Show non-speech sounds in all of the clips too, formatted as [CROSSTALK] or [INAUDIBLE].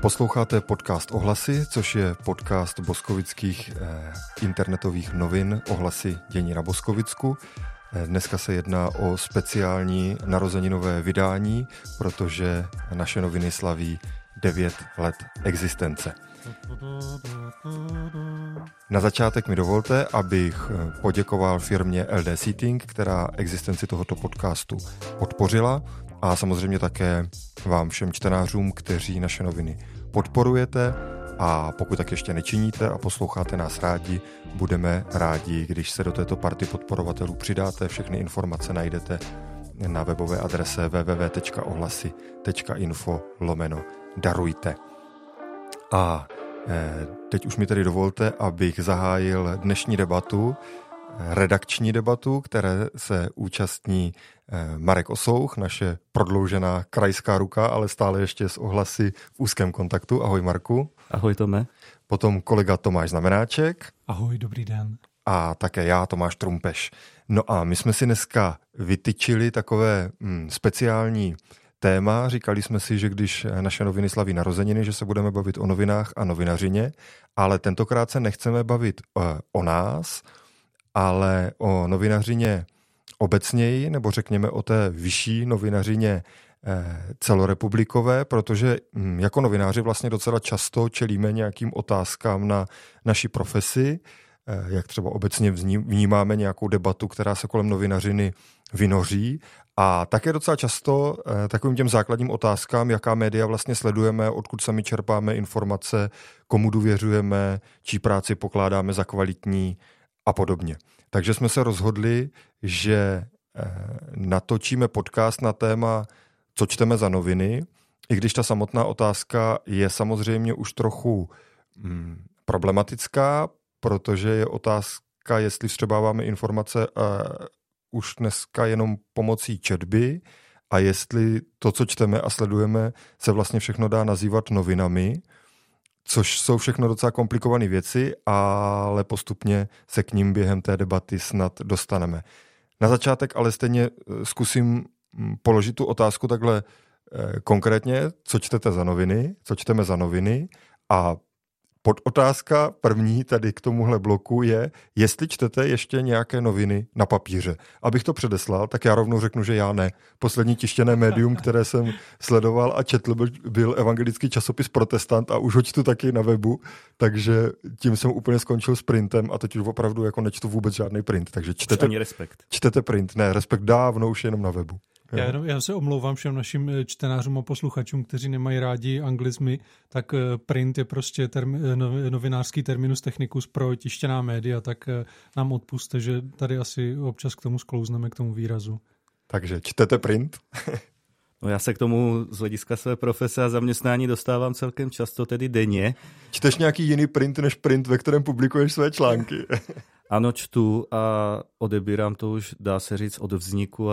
Posloucháte podcast Ohlasy, což je podcast boskovických eh, internetových novin Ohlasy dění na Boskovicku. Eh, dneska se jedná o speciální narozeninové vydání, protože naše noviny slaví 9 let existence. Na začátek mi dovolte, abych eh, poděkoval firmě LD Seating, která existenci tohoto podcastu podpořila a samozřejmě také vám všem čtenářům, kteří naše noviny podporujete a pokud tak ještě nečiníte a posloucháte nás rádi, budeme rádi, když se do této party podporovatelů přidáte. Všechny informace najdete na webové adrese www.ohlasy.info lomeno darujte. A eh, teď už mi tedy dovolte, abych zahájil dnešní debatu, redakční debatu, které se účastní eh, Marek Osouch, naše prodloužená krajská ruka, ale stále ještě s ohlasy v úzkém kontaktu. Ahoj Marku. Ahoj Tome. Potom kolega Tomáš Znamenáček. Ahoj, dobrý den. A také já, Tomáš Trumpeš. No a my jsme si dneska vytyčili takové mm, speciální téma. Říkali jsme si, že když naše noviny slaví narozeniny, že se budeme bavit o novinách a novinařině, ale tentokrát se nechceme bavit uh, o nás, ale o novinařině obecněji, nebo řekněme o té vyšší novinařině eh, celorepublikové, protože hm, jako novináři vlastně docela často čelíme nějakým otázkám na naší profesi, eh, jak třeba obecně vnímáme nějakou debatu, která se kolem novinařiny vynoří a také docela často eh, takovým těm základním otázkám, jaká média vlastně sledujeme, odkud sami čerpáme informace, komu důvěřujeme, čí práci pokládáme za kvalitní a podobně. Takže jsme se rozhodli, že eh, natočíme podcast na téma, co čteme za noviny, i když ta samotná otázka je samozřejmě už trochu hmm, problematická, protože je otázka, jestli vstřebáváme informace uh, už dneska jenom pomocí četby a jestli to, co čteme a sledujeme, se vlastně všechno dá nazývat novinami, což jsou všechno docela komplikované věci, ale postupně se k ním během té debaty snad dostaneme. Na začátek ale stejně eh, zkusím hm, položit tu otázku takhle eh, konkrétně, co čtete za noviny, co čteme za noviny a Podotázka první tady k tomuhle bloku je, jestli čtete ještě nějaké noviny na papíře. Abych to předeslal, tak já rovnou řeknu, že já ne. Poslední tištěné médium, které jsem sledoval a četl, byl evangelický časopis Protestant a už ho čtu taky na webu, takže tím jsem úplně skončil s printem a teď už opravdu jako nečtu vůbec žádný print. Takže čtete, respekt. čtete print, ne, respekt dávno už jenom na webu. Já, jenom, já se omlouvám všem našim eh, čtenářům a posluchačům, kteří nemají rádi anglizmy, tak eh, print je prostě term, eh, novinářský terminus technicus pro tištěná média, tak nám odpuste, že tady asi občas k tomu sklouzneme, k tomu výrazu. Takže čtete print? [LAUGHS] No já se k tomu z hlediska své profese a zaměstnání dostávám celkem často, tedy denně. Čteš nějaký jiný print než print, ve kterém publikuješ své články? [LAUGHS] Ano, čtu a odebírám to už, dá se říct, od vzniku uh,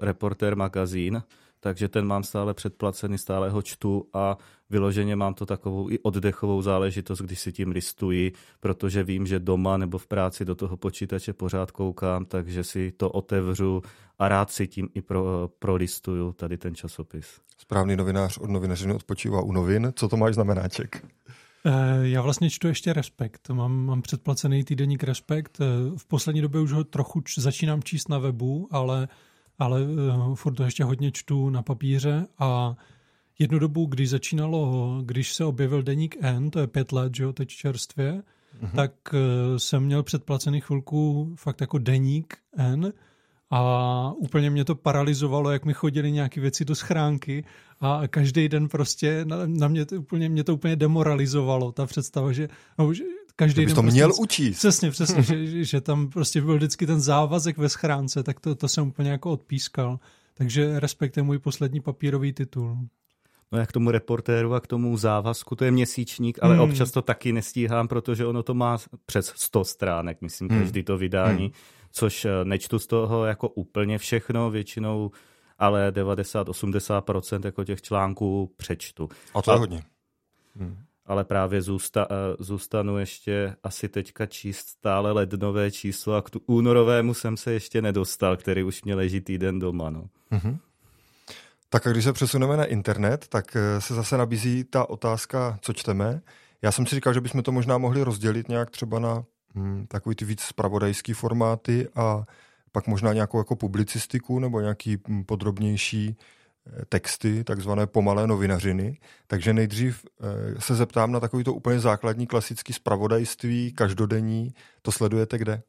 Reporter magazín, takže ten mám stále předplacený, stále ho čtu a vyloženě mám to takovou i oddechovou záležitost, když si tím listuji, protože vím, že doma nebo v práci do toho počítače pořád koukám, takže si to otevřu a rád si tím i pro, prolistuju tady ten časopis. Správný novinář od novinařiny odpočívá u novin. Co to máš znamenáček? Eh, já vlastně čtu ještě Respekt. Mám, mám předplacený týdeník Respekt. Eh, v poslední době už ho trochu č- začínám číst na webu, ale, ale uh, furt to ještě hodně čtu na papíře a jednu dobu, když začínalo, když se objevil deník N, to je pět let, že jo, teď čerstvě, mm-hmm. tak jsem měl předplacený chvilku fakt jako deník N, a úplně mě to paralizovalo, jak mi chodili nějaké věci do schránky a každý den prostě na, na mě, to úplně, mě to úplně demoralizovalo, ta představa, že, no, že každý den to prostě, měl učit. Přesně, přesně, že, [LAUGHS] že tam prostě byl vždycky ten závazek ve schránce, tak to, to jsem úplně jako odpískal. Takže respekt je můj poslední papírový titul. No jak k tomu reportéru a k tomu závazku, to je měsíčník, ale hmm. občas to taky nestíhám, protože ono to má přes 100 stránek, myslím, hmm. každý to vydání. Hmm což eh, nečtu z toho jako úplně všechno, většinou ale 90-80% jako těch článků přečtu. A to je a, hodně. Hmm. Ale právě zůsta, eh, zůstanu ještě asi teďka číst stále lednové číslo a k tu únorovému jsem se ještě nedostal, který už mě leží týden doma. No. Mm-hmm. Tak a když se přesuneme na internet, tak eh, se zase nabízí ta otázka, co čteme. Já jsem si říkal, že bychom to možná mohli rozdělit nějak třeba na hm, takový ty víc spravodajský formáty a pak možná nějakou jako publicistiku nebo nějaký hm, podrobnější eh, texty, takzvané pomalé novinařiny. Takže nejdřív eh, se zeptám na takový to úplně základní klasický spravodajství, každodenní. To sledujete kde?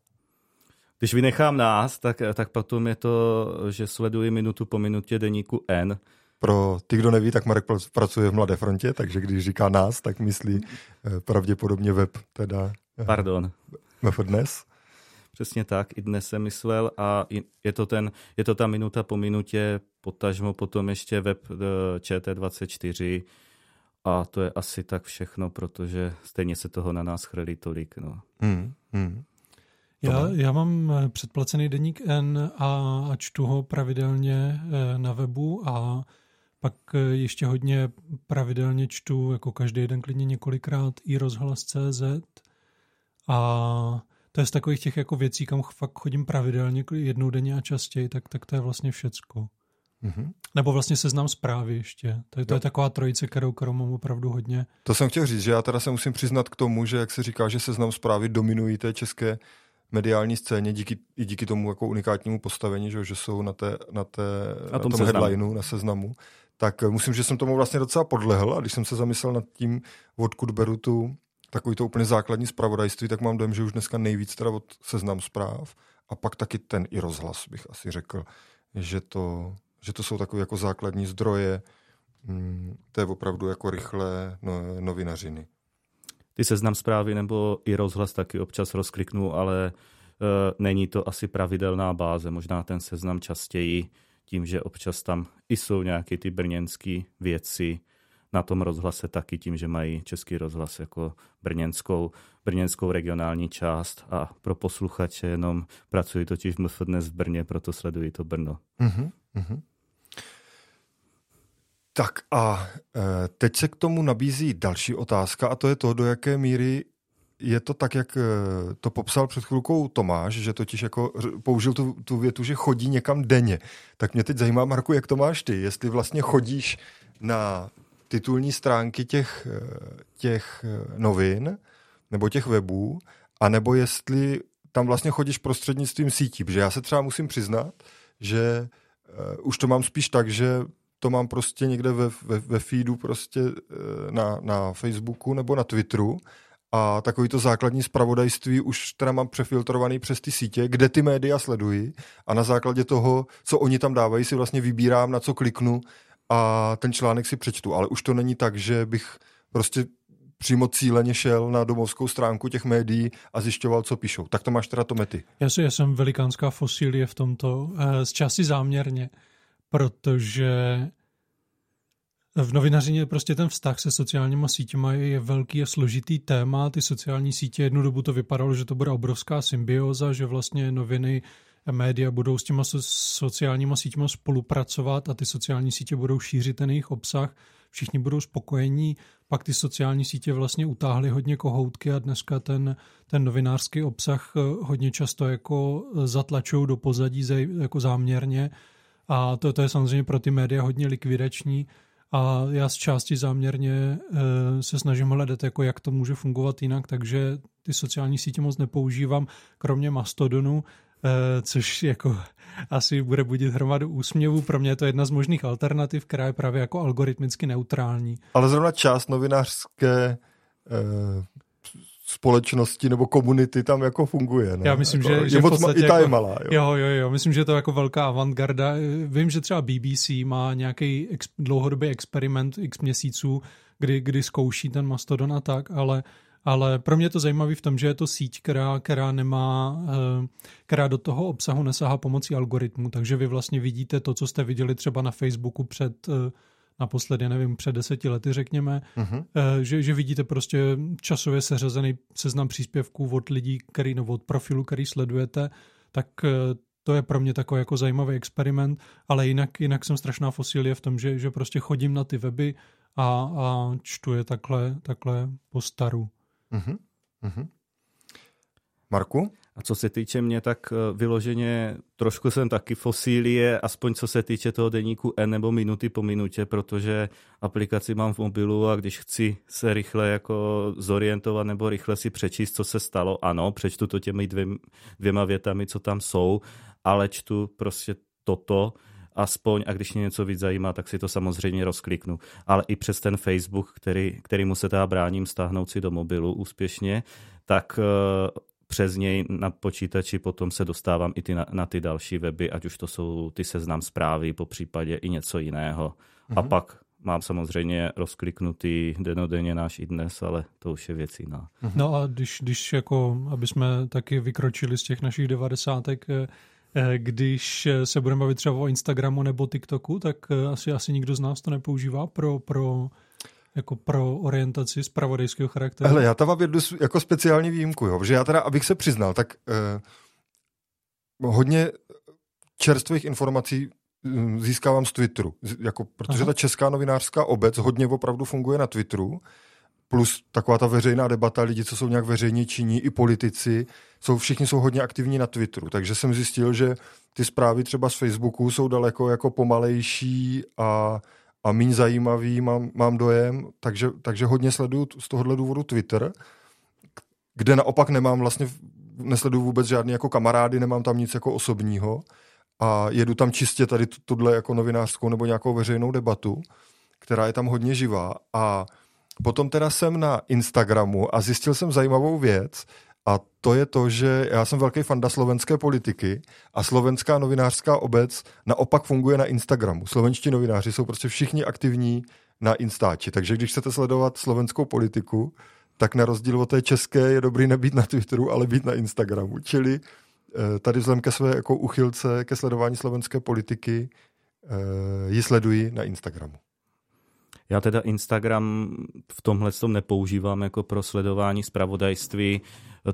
Když vynechám nás, tak, tak potom je to, že sleduji minutu po minutě deníku N. Pro ty, kdo neví, tak Marek pracuje v Mladé frontě, takže když říká nás, tak myslí eh, pravděpodobně web teda... Pardon. Web dnes. Přesně tak, i dnes jsem myslel a je to, ten, je to ta minuta po minutě, potažmo potom ještě web eh, ČT24 a to je asi tak všechno, protože stejně se toho na nás chrlí tolik. No. Hmm, hmm. Já, já mám eh, předplacený deník N a, a čtu ho pravidelně eh, na webu a pak ještě hodně pravidelně čtu, jako každý den klidně několikrát, i rozhlas.cz a to je z takových těch jako věcí, kam fakt chodím pravidelně jednou denně a častěji, tak, tak to je vlastně všecko. Mm-hmm. Nebo vlastně seznam zprávy ještě. To je, to je taková trojice, kterou, kterou mám opravdu hodně. To jsem chtěl říct, že já teda se musím přiznat k tomu, že jak se říká, že seznam zprávy dominují té české mediální scéně díky, i díky tomu jako unikátnímu postavení, že, že jsou na, té, na, té, na, na tom, tom headlineu, na seznamu, tak musím, že jsem tomu vlastně docela podlehl a když jsem se zamyslel nad tím, odkud beru tu takový to úplně základní zpravodajství, tak mám dojem, že už dneska nejvíc teda od seznam zpráv a pak taky ten i rozhlas bych asi řekl, že to, že to jsou takové jako základní zdroje hm, té opravdu jako rychlé no, novinařiny. Ty seznam zprávy nebo i rozhlas taky občas rozkliknu, ale uh, není to asi pravidelná báze, možná ten seznam častěji tím, že občas tam i jsou nějaké ty brněnské věci, na tom rozhlase taky tím, že mají český rozhlas jako brněnskou, brněnskou regionální část a pro posluchače jenom pracuji totiž v dnes v Brně, proto sleduji to Brno. Uh-huh. Tak a e, teď se k tomu nabízí další otázka a to je to, do jaké míry je to tak, jak e, to popsal před chvilkou Tomáš, že totiž jako použil tu, tu větu, že chodí někam denně. Tak mě teď zajímá, Marku, jak to máš ty? Jestli vlastně chodíš na titulní stránky těch, e, těch novin nebo těch webů, anebo jestli tam vlastně chodíš prostřednictvím sítí. Protože já se třeba musím přiznat, že uh, už to mám spíš tak, že to mám prostě někde ve, ve, ve feedu prostě eh, na, na Facebooku nebo na Twitteru a takový to základní zpravodajství už teda mám přefiltrovaný přes ty sítě, kde ty média sledují a na základě toho, co oni tam dávají, si vlastně vybírám, na co kliknu a ten článek si přečtu. Ale už to není tak, že bych prostě přímo cíleně šel na domovskou stránku těch médií a zjišťoval, co píšou. Tak to máš teda to mety. Já, já jsem velikánská fosílie v tomto, eh, z časy záměrně protože v novinařině prostě ten vztah se sociálníma sítěma je velký a složitý téma. Ty sociální sítě jednu dobu to vypadalo, že to bude obrovská symbioza, že vlastně noviny média budou s těma sociálníma sítěma spolupracovat a ty sociální sítě budou šířit ten jejich obsah. Všichni budou spokojení, pak ty sociální sítě vlastně utáhly hodně kohoutky a dneska ten, ten novinářský obsah eh, hodně často jako zatlačují do pozadí jako záměrně a to, to je samozřejmě pro ty média hodně likvidační. A já z části záměrně e, se snažím hledat, jako jak to může fungovat jinak, takže ty sociální sítě moc nepoužívám, kromě Mastodonu, což jako asi bude budit hromadu úsměvů. Pro mě je to jedna z možných alternativ, která je právě jako algoritmicky neutrální. Ale zrovna část novinářské e, společnosti nebo komunity tam jako funguje. Ne? Já myslím, jako, že, je že moc i ta jako, je malá. Jo. jo, jo, jo, myslím, že to je jako velká avantgarda. Vím, že třeba BBC má nějaký ex, dlouhodobý experiment x měsíců, kdy, kdy zkouší ten Mastodon a tak, ale ale pro mě je to zajímavé v tom, že je to síť, která, která nemá, eh, která do toho obsahu nesahá pomocí algoritmu, takže vy vlastně vidíte to, co jste viděli třeba na Facebooku před eh, naposledy, nevím, před deseti lety, řekněme, uh-huh. že, že vidíte prostě časově seřazený seznam příspěvků od lidí, který, nebo od profilu, který sledujete, tak to je pro mě takový jako zajímavý experiment, ale jinak, jinak jsem strašná fosilie v tom, že, že prostě chodím na ty weby a, a čtu je takhle, takhle po staru. Uh-huh. Uh-huh. Marku? A co se týče mě, tak eh, vyloženě trošku jsem taky fosílie, aspoň co se týče toho deníku N nebo minuty po minutě, protože aplikaci mám v mobilu a když chci se rychle jako zorientovat nebo rychle si přečíst, co se stalo, ano, přečtu to těmi dvě, dvěma větami, co tam jsou, ale čtu prostě toto, aspoň a když mě něco víc zajímá, tak si to samozřejmě rozkliknu. Ale i přes ten Facebook, který, který mu se teda bráním stáhnout si do mobilu úspěšně, tak eh, přes něj na počítači potom se dostávám i ty na, na ty další weby, ať už to jsou ty seznam zprávy, po případě i něco jiného. Mm-hmm. A mhm. pak mám samozřejmě rozkliknutý denodenně náš i dnes, ale to už je věc jiná. Mhm. No a když, když jako, aby jsme taky vykročili z těch našich devadesátek, eh, když se budeme bavit třeba o Instagramu nebo TikToku, tak eh, asi, asi nikdo z nás to nepoužívá pro, pro jako pro orientaci z pravodejského charakteru? Hele, já tam mám jednu jako speciální výjimku, jo, že já teda, abych se přiznal, tak eh, hodně čerstvých informací hm, získávám z Twitteru, jako, protože Aha. ta česká novinářská obec hodně opravdu funguje na Twitteru, plus taková ta veřejná debata, lidi, co jsou nějak veřejně činí, i politici, jsou, všichni jsou hodně aktivní na Twitteru, takže jsem zjistil, že ty zprávy třeba z Facebooku jsou daleko jako pomalejší a a méně zajímavý, mám, mám dojem, takže, takže hodně sleduju z tohohle důvodu Twitter, kde naopak nemám vlastně, nesleduju vůbec žádný jako kamarády, nemám tam nic jako osobního a jedu tam čistě tady tuhle jako novinářskou nebo nějakou veřejnou debatu, která je tam hodně živá. A potom teda jsem na Instagramu a zjistil jsem zajímavou věc, a to je to, že já jsem velký fanda slovenské politiky a slovenská novinářská obec naopak funguje na Instagramu. Slovenští novináři jsou prostě všichni aktivní na Instači, takže když chcete sledovat slovenskou politiku, tak na rozdíl od té české je dobrý nebýt na Twitteru, ale být na Instagramu. Čili eh, tady vzhledem ke své jako uchylce ke sledování slovenské politiky eh, ji sleduji na Instagramu. Já teda Instagram v tomhle tom nepoužívám jako pro sledování zpravodajství,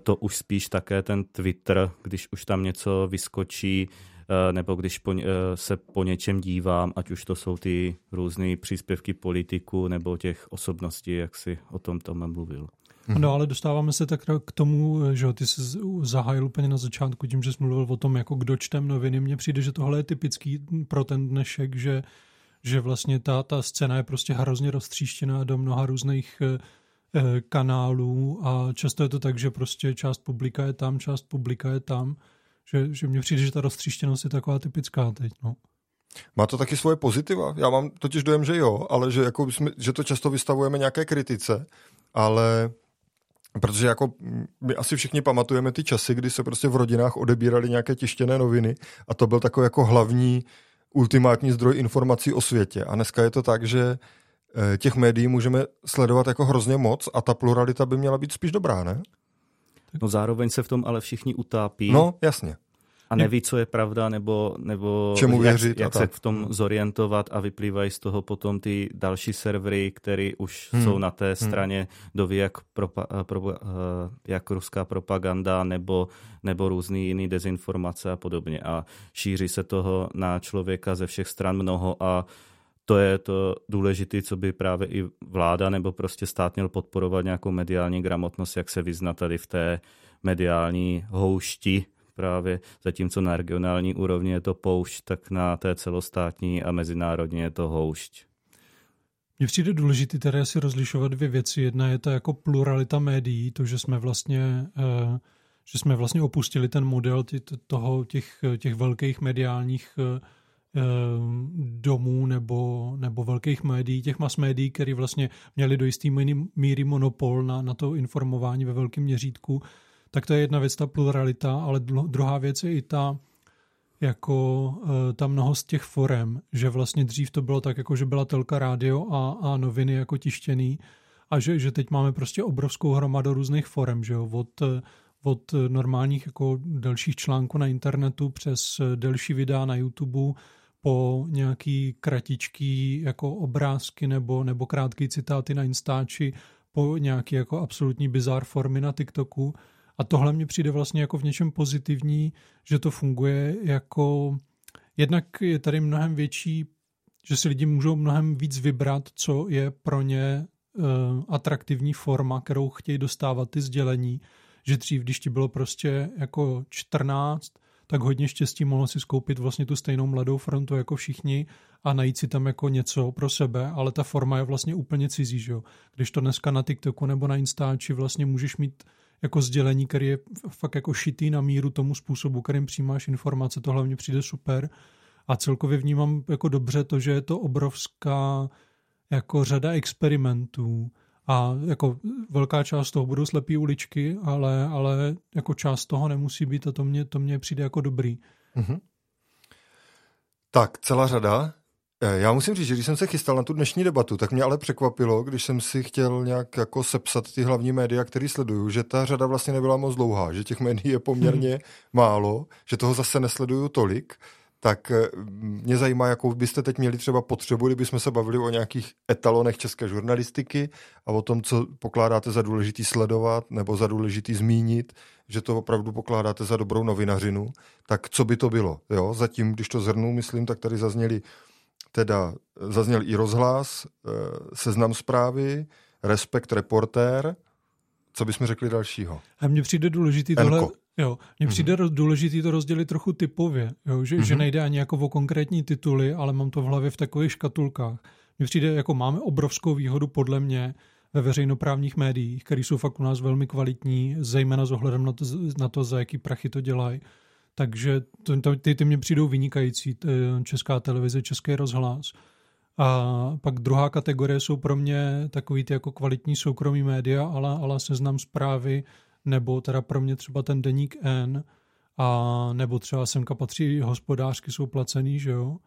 to už spíš také ten Twitter, když už tam něco vyskočí, eh, nebo když po, eh, se po něčem dívám, ať už to jsou ty různé příspěvky politiků nebo těch osobností, jak si o tom Tom mluvil. No ale dostáváme se tak k tomu, že ty jsi zahájil úplně na začátku tím, že jsi mluvil o tom, jako kdo čtem noviny. Mně přijde, že tohle je typický pro ten dnešek, že že vlastně ta, ta scéna je prostě hrozně roztříštěná do mnoha různých e, kanálů a často je to tak, že prostě část publika je tam, část publika je tam, že, že mně přijde, že ta roztříštěnost je taková typická teď, no. Má to taky svoje pozitiva? Já mám totiž dojem, že jo, ale že, jako jsme, že to často vystavujeme nějaké kritice, ale protože jako my asi všichni pamatujeme ty časy, kdy se prostě v rodinách odebírali nějaké tištěné noviny a to byl takový jako hlavní ultimátní zdroj informací o světě. A dneska je to tak, že eh, těch médií můžeme sledovat jako hrozně moc a ta pluralita by měla být spíš dobrá, ne? No zároveň se v tom ale všichni utápí. No, jasně a neví, co je pravda, nebo, nebo Čemu věřit jak, jak se v tom zorientovat a vyplývají z toho potom ty další servery, které už hmm. jsou na té hmm. straně, doví jak, propa, eh, pro, eh, jak ruská propaganda nebo, nebo různý jiný dezinformace a podobně. A šíří se toho na člověka ze všech stran mnoho a to je to důležité, co by právě i vláda nebo prostě stát měl podporovat nějakou mediální gramotnost, jak se vyznat tady v té mediální houšti, právě, zatímco na regionální úrovni je to poušť, tak na té celostátní a mezinárodní je to houšť. Mně přijde důležité tady si rozlišovat dvě věci. Jedna je ta jako pluralita médií, to, že jsme vlastně, eh, že jsme vlastně opustili ten model toho, těch, těch velkých mediálních eh, domů nebo, nebo velkých médií, těch mass médií, které vlastně měli do jisté míry monopol na, na to informování ve velkém měřítku tak to je jedna věc, ta pluralita, ale druhá věc je i ta, jako eh, ta mnohost těch forem, že vlastně dřív to bylo tak, jako že byla telka rádio a, a noviny jako tištěný a že, že teď máme prostě obrovskou hromadu různých forem, že jo, od, od normálních jako delších článků na internetu přes delší videa na YouTube po nějaký kratičký jako obrázky nebo, nebo krátký citáty na Instači, po nějaký jako absolutní bizar formy na TikToku a tohle mi přijde vlastně jako v něčem pozitivní, že to funguje jako... Jednak je tady mnohem větší, že si lidi můžou mnohem víc vybrat, co je pro ně uh, atraktivní forma, kterou chtějí dostávat ty sdělení, že dřív, když ti bylo prostě jako 14, tak hodně štěstí mohl si skoupit vlastně tu stejnou mladou frontu jako všichni a najít si tam jako něco pro sebe, ale ta forma je vlastně úplně cizí, že jo. Když to dneska na TikToku nebo na Instači vlastně můžeš mít jako sdělení, který je fakt jako šitý na míru tomu způsobu, kterým přijímáš informace, to hlavně přijde super a celkově vnímám jako dobře to, že je to obrovská jako řada experimentů a jako velká část toho budou slepý uličky, ale, ale jako část toho nemusí být a to mně, to mně přijde jako dobrý. Mm-hmm. Tak, celá řada. Eh, já musím říct, že když jsem se chystal na tu dnešní debatu, tak mě ale překvapilo, když jsem si chtěl nějak jako sepsat ty hlavní média, které sleduju, že ta řada vlastně nebyla moc dlouhá, že těch médií je poměrně hmm. málo, že toho zase nesleduju tolik tak eh, mě zajímá, jakou byste teď měli třeba potřebu, kdybychom se bavili o nějakých etalonech české žurnalistiky a o tom, co pokládáte za důležitý sledovat nebo za důležitý zmínit, že to opravdu pokládáte za dobrou novinařinu, tak co by to bylo? Jo? Zatím, když to zhrnu, myslím, tak tady zazněli teda zazněl i rozhlas, eh, seznam zprávy, Respekt reportér, co bychom řekli dalšího? A mně přijde důležitý tohle, Jo, mně mm-hmm. přijde důležité to rozdělit trochu typově, jo, že, mm-hmm. že mhm. nejde ani jako o konkrétní tituly, ale mám to v hlavě v takových škatulkách. Mně přijde, jako máme obrovskou výhodu podle mě ve veřejnoprávních médiích, které jsou fakt u nás velmi kvalitní, zejména s ohledem na to, na to za jaký prachy to dělají. Takže ty, ty mě přijdou vynikající, česká televize, český rozhlas. A pak druhá kategorie jsou pro mě takový ty jako kvalitní soukromí média, ale, ale seznam zprávy, nebo teda pro mě třeba ten deník N, a nebo třeba semka patří hospodářky, jsou placený, že jo,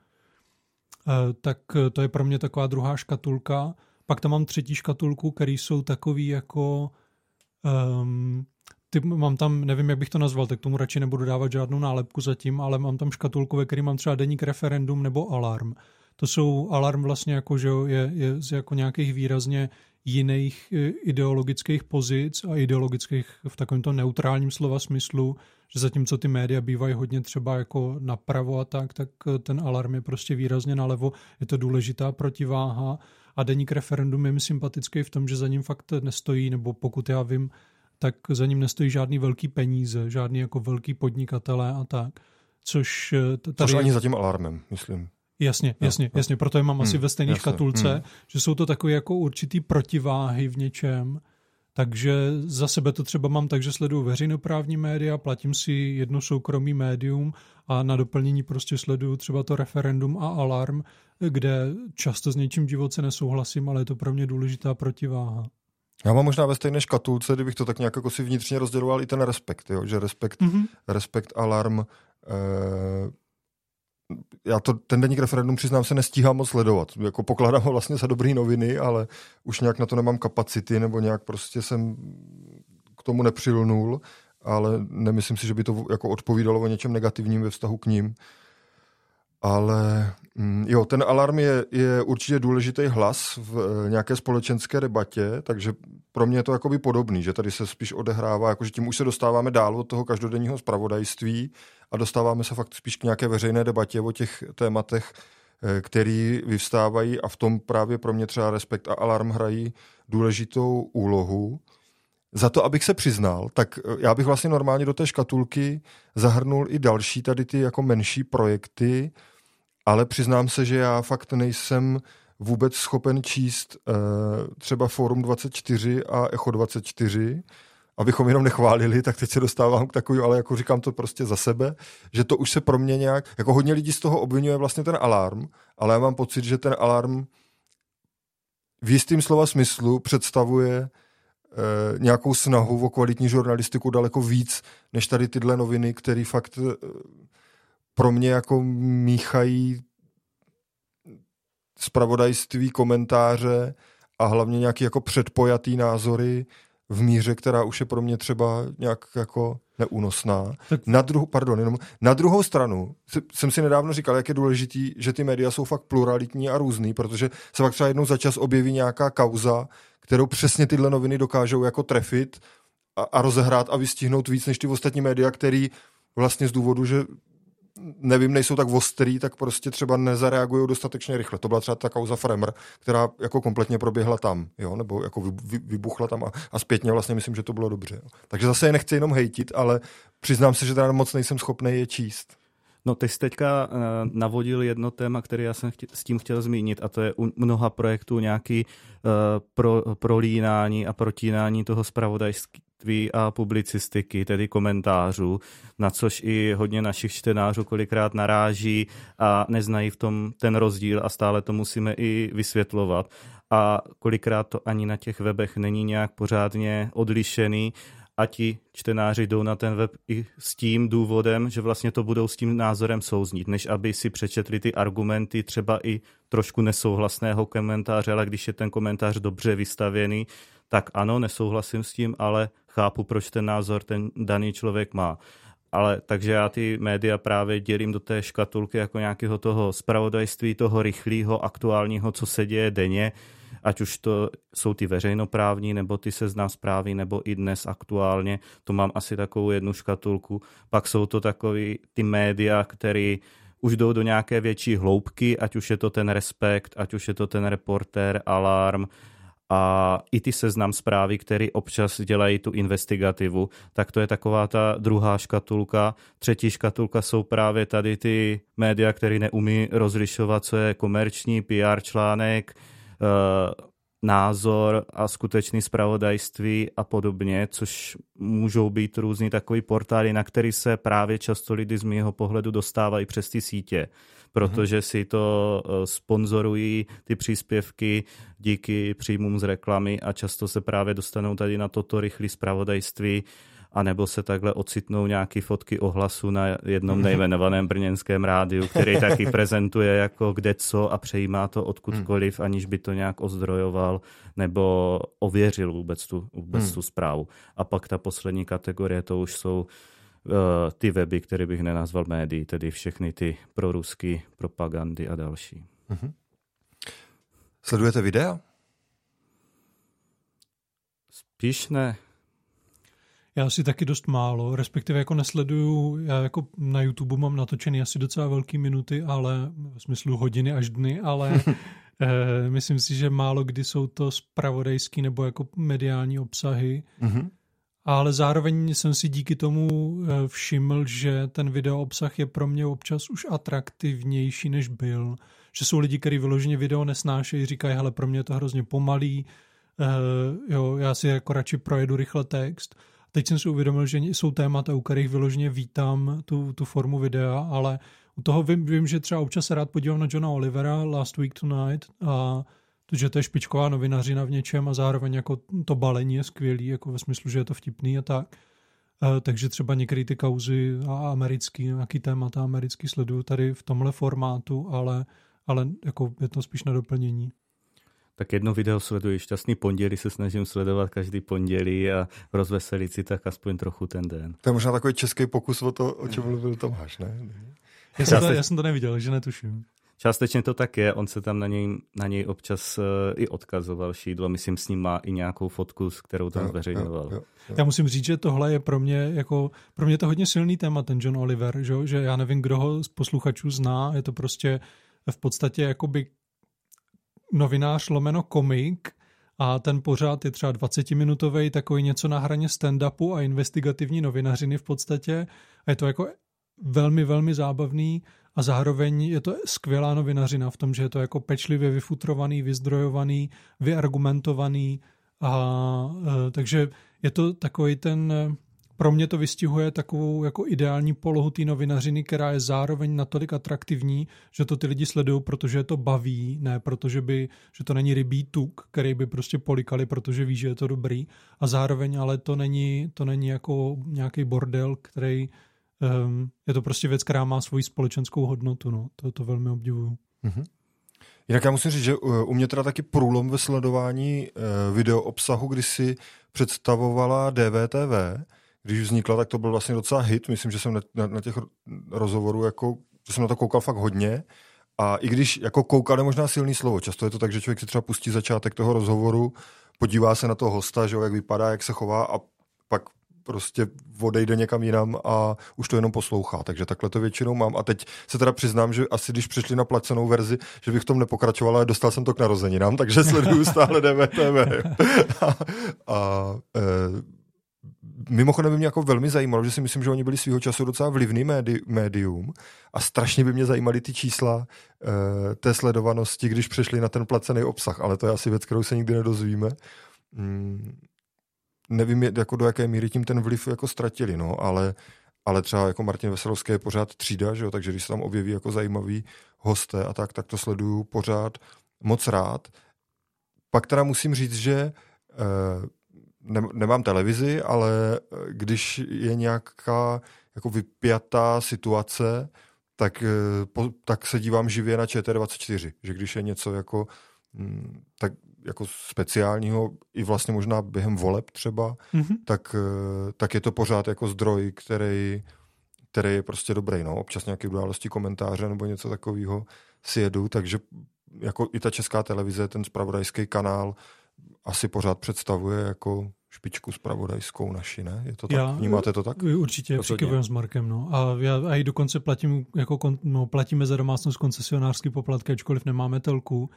e, tak to je pro mě taková druhá škatulka. Pak tam mám třetí škatulku, který jsou takový jako um, ty, mám tam, nevím, jak bych to nazval, tak tomu radši nebudu dávat žádnou nálepku zatím, ale mám tam škatulku, ve který mám třeba deník referendum nebo alarm. To jsou alarm vlastně jako, že je, je z jako nějakých výrazně jiných e, ideologických pozic a ideologických v takovémto neutrálním slova smyslu, že zatímco ty média bývají hodně třeba jako napravo a tak, tak e, ten alarm je prostě výrazně nalevo, je to důležitá protiváha a deník referendum je mi sympatický v tom, že za ním fakt nestojí, nebo pokud já vím, tak za ním nestojí žádný velký peníze, žádný jako velký podnikatelé a tak. Což e, tady... Což ani za tím alarmem, myslím. Jasně, jasně, jo, jasně, proto je mám hmm, asi ve stejné škatulce, hmm. že jsou to takové jako určitý protiváhy v něčem, takže za sebe to třeba mám tak, že sleduju veřejnoprávní média, platím si jedno soukromý médium a na doplnění prostě sleduju třeba to referendum a alarm, kde často s něčím divoce nesouhlasím, ale je to pro mě důležitá protiváha. Já mám možná ve stejné škatulce, kdybych to tak nějak jako si vnitřně rozděloval i ten respekt, jo? že respekt, mm-hmm. respekt alarm, eh, já to, ten denník referendum přiznám se nestíhám moc sledovat. Jako pokládám ho vlastně za dobrý noviny, ale už nějak na to nemám kapacity, nebo nějak prostě jsem k tomu nepřilnul, ale nemyslím si, že by to jako odpovídalo o něčem negativním ve vztahu k ním. Ale mm, jo, ten alarm je, je určitě důležitý hlas v eh, nějaké společenské debatě, takže pro mě je to jakoby podobný, že tady se spíš odehrává, jakože tím už se dostáváme dál od toho každodenního zpravodajství a dostáváme se fakt spíš k nějaké veřejné debatě o těch tématech, eh, který vyvstávají a v tom právě pro mě třeba Respekt a Alarm hrají důležitou úlohu. Za to, abych se přiznal, tak eh, já bych vlastně normálně do té škatulky zahrnul i další tady ty jako menší projekty, ale přiznám se, že já fakt nejsem vůbec schopen číst uh, třeba Forum 24 a Echo 24, abychom jenom nechválili, tak teď se dostávám k takovým, ale jako říkám to prostě za sebe, že to už se pro mě nějak, jako hodně lidí z toho obvinuje vlastně ten alarm, ale já mám pocit, že ten alarm v jistým slova smyslu představuje eh, nějakou snahu o kvalitní žurnalistiku daleko víc, než tady tyhle noviny, které fakt eh, pro mě jako míchají spravodajství, komentáře a hlavně nějaký jako předpojatý názory v míře, která už je pro mě třeba nějak jako neúnosná. Tak... Na, druhu, pardon, jenom, na druhou stranu jsem si nedávno říkal, jak je důležitý, že ty média jsou fakt pluralitní a různý, protože se fakt třeba jednou za čas objeví nějaká kauza, kterou přesně tyhle noviny dokážou jako trefit a, a rozehrát a vystihnout víc než ty ostatní média, který vlastně z důvodu, že nevím, nejsou tak ostrý, tak prostě třeba nezareagují dostatečně rychle. To byla třeba ta kauza Fremer, která jako kompletně proběhla tam, jo, nebo jako vybuchla tam a, a zpětně vlastně myslím, že to bylo dobře. Jo. Takže zase je nechci jenom hejtit, ale přiznám se, že teda moc nejsem schopný je číst. No, ty jsi teďka uh, navodil jedno téma, které já jsem chtě, s tím chtěl zmínit, a to je u mnoha projektů nějaký uh, pro, prolínání a protínání toho spravodajství a publicistiky, tedy komentářů, na což i hodně našich čtenářů kolikrát naráží a neznají v tom ten rozdíl a stále to musíme i vysvětlovat. A kolikrát to ani na těch webech není nějak pořádně odlišený a ti čtenáři jdou na ten web i s tím důvodem, že vlastně to budou s tím názorem souznít, než aby si přečetli ty argumenty třeba i trošku nesouhlasného komentáře, ale když je ten komentář dobře vystavěný, tak ano, nesouhlasím s tím, ale chápu, proč ten názor ten daný člověk má. Ale takže já ty média právě dělím do té škatulky jako nějakého toho spravodajství, toho rychlého, aktuálního, co se děje denně, ať už to jsou ty veřejnoprávní, nebo ty seznam zprávy, nebo i dnes aktuálně, to mám asi takovou jednu škatulku. Pak jsou to takový ty média, které už jdou do nějaké větší hloubky, ať už je to ten respekt, ať už je to ten reporter, alarm, a i ty seznam zprávy, které občas dělají tu investigativu, tak to je taková ta druhá škatulka. Třetí škatulka jsou právě tady ty média, které neumí rozlišovat, co je komerční PR článek, Eh, názor a skutečný spravodajství a podobně, což můžou být různý takový portály, na který se právě často lidi z mého pohledu dostávají přes ty sítě, protože si to eh, sponzorují ty příspěvky díky příjmům z reklamy a často se právě dostanou tady na toto rychlé spravodajství, anebo se takhle ocitnou nějaké fotky ohlasu na jednom nejmenovaném brněnském rádiu, který taky [LAUGHS] prezentuje jako kde co a přejímá to odkudkoliv, aniž by to nějak ozdrojoval nebo ověřil vůbec tu, vůbec tu zprávu. A pak ta poslední kategorie, to už jsou uh, ty weby, které bych nenazval médií, tedy všechny ty proruské propagandy a další. Hmm. Sledujete videa? Spíš ne. Já si taky dost málo, respektive jako nesleduju, já jako na YouTube mám natočený asi docela velký minuty, ale v smyslu hodiny až dny, ale [LAUGHS] eh, myslím si, že málo kdy jsou to spravodajský nebo jako mediální obsahy. Mm-hmm. Ale zároveň jsem si díky tomu eh, všiml, že ten video obsah je pro mě občas už atraktivnější, než byl. Že jsou lidi, kteří vyloženě video nesnášejí, říkají, hele, pro mě je to hrozně pomalý, uh, jo, já si jako radši projedu rychle text. Teď jsem si uvědomil, že jsou témata, u kterých vyloženě vítám tu, tu formu videa, ale u toho vím, vím, že třeba občas se rád podívám na Johna Olivera Last Week Tonight a to, že to je špičková novinařina v něčem a zároveň jako to balení je skvělý, jako ve smyslu, že je to vtipný a tak. Uh, takže třeba některé ty kauzy a americký, nějaký témata americký sleduju tady v tomhle formátu, ale, ale jako je to spíš na doplnění tak jedno video sleduji. Šťastný pondělí se snažím sledovat každý pondělí a rozveselit si tak aspoň trochu ten den. To je možná takový český pokus o to, o čem mluvil Tomáš, ne? Já jsem, to, já jsem to neviděl, že netuším. Částečně to tak je, on se tam na něj, na něj občas uh, i odkazoval šídlo, myslím s ním má i nějakou fotku, s kterou tam zveřejňoval. Já musím říct, že tohle je pro mě jako, pro mě to hodně silný téma, ten John Oliver, že, že já nevím, kdo ho z posluchačů zná, je to prostě v podstatě jakoby novinář lomeno komik a ten pořád je třeba 20-minutový, takový něco na hraně stand-upu a investigativní novinařiny v podstatě. A je to jako velmi, velmi zábavný a zároveň je to skvělá novinařina v tom, že je to jako pečlivě vyfutrovaný, vyzdrojovaný, vyargumentovaný a, e, takže je to takový ten pro mě to vystihuje takovou jako ideální polohu té novinařiny, která je zároveň natolik atraktivní, že to ty lidi sledují, protože je to baví, ne protože by, že to není rybí tuk, který by prostě polikali, protože ví, že je to dobrý. A zároveň ale to není, to není jako nějaký bordel, který um, je to prostě věc, která má svoji společenskou hodnotu, no. To, to velmi obdivuju. Mm-hmm. Jinak já musím říct, že u mě teda taky průlom ve sledování uh, video obsahu, kdy si představovala DVTV, když vznikla, tak to byl vlastně docela hit. Myslím, že jsem na, na, na těch rozhovorů jako, že jsem na to koukal fakt hodně. A i když jako koukal je možná silný slovo, často je to tak, že člověk si třeba pustí začátek toho rozhovoru, podívá se na toho hosta, že jak vypadá, jak se chová a pak prostě odejde někam jinam a už to jenom poslouchá. Takže takhle to většinou mám. A teď se teda přiznám, že asi když přišli na placenou verzi, že bych v tom nepokračoval, ale dostal jsem to k narozeninám, takže sleduju stále DVTV. [LAUGHS] a, a e, mimochodem by mě jako velmi zajímalo, že si myslím, že oni byli svýho času docela vlivný médi- médium a strašně by mě zajímaly ty čísla e, té sledovanosti, když přešli na ten placený obsah, ale to je asi věc, kterou se nikdy nedozvíme. Mm, nevím, jako do jaké míry tím ten vliv jako ztratili, no, ale, ale třeba jako Martin Veselovský je pořád třída, že jo, takže když se tam objeví jako zajímavý hosté a tak, tak to sleduju pořád moc rád. Pak teda musím říct, že e, ne, nemám televizi, ale eh, když je nějaká jako vypjatá situace, tak, eh, tak se dívám živě na ČT24, že když je něco jako, mm, tak jako speciálního, i vlastně možná během voleb třeba, mm-hmm. tak, eh, tak je to pořád jako zdroj, který, který je prostě dobrý. No. Občas nějaké události, komentáře nebo něco takového si jedu, takže jako i ta česká televize, ten spravodajský kanál asi pořád představuje jako špičku spravodajskou naši, ne? Je to tak? Já, Vnímáte to tak? Určitě, přikivujem s Markem, no. A já a i dokonce platím, jako, no, platíme za domácnost koncesionářský poplatky, ačkoliv nemáme telku,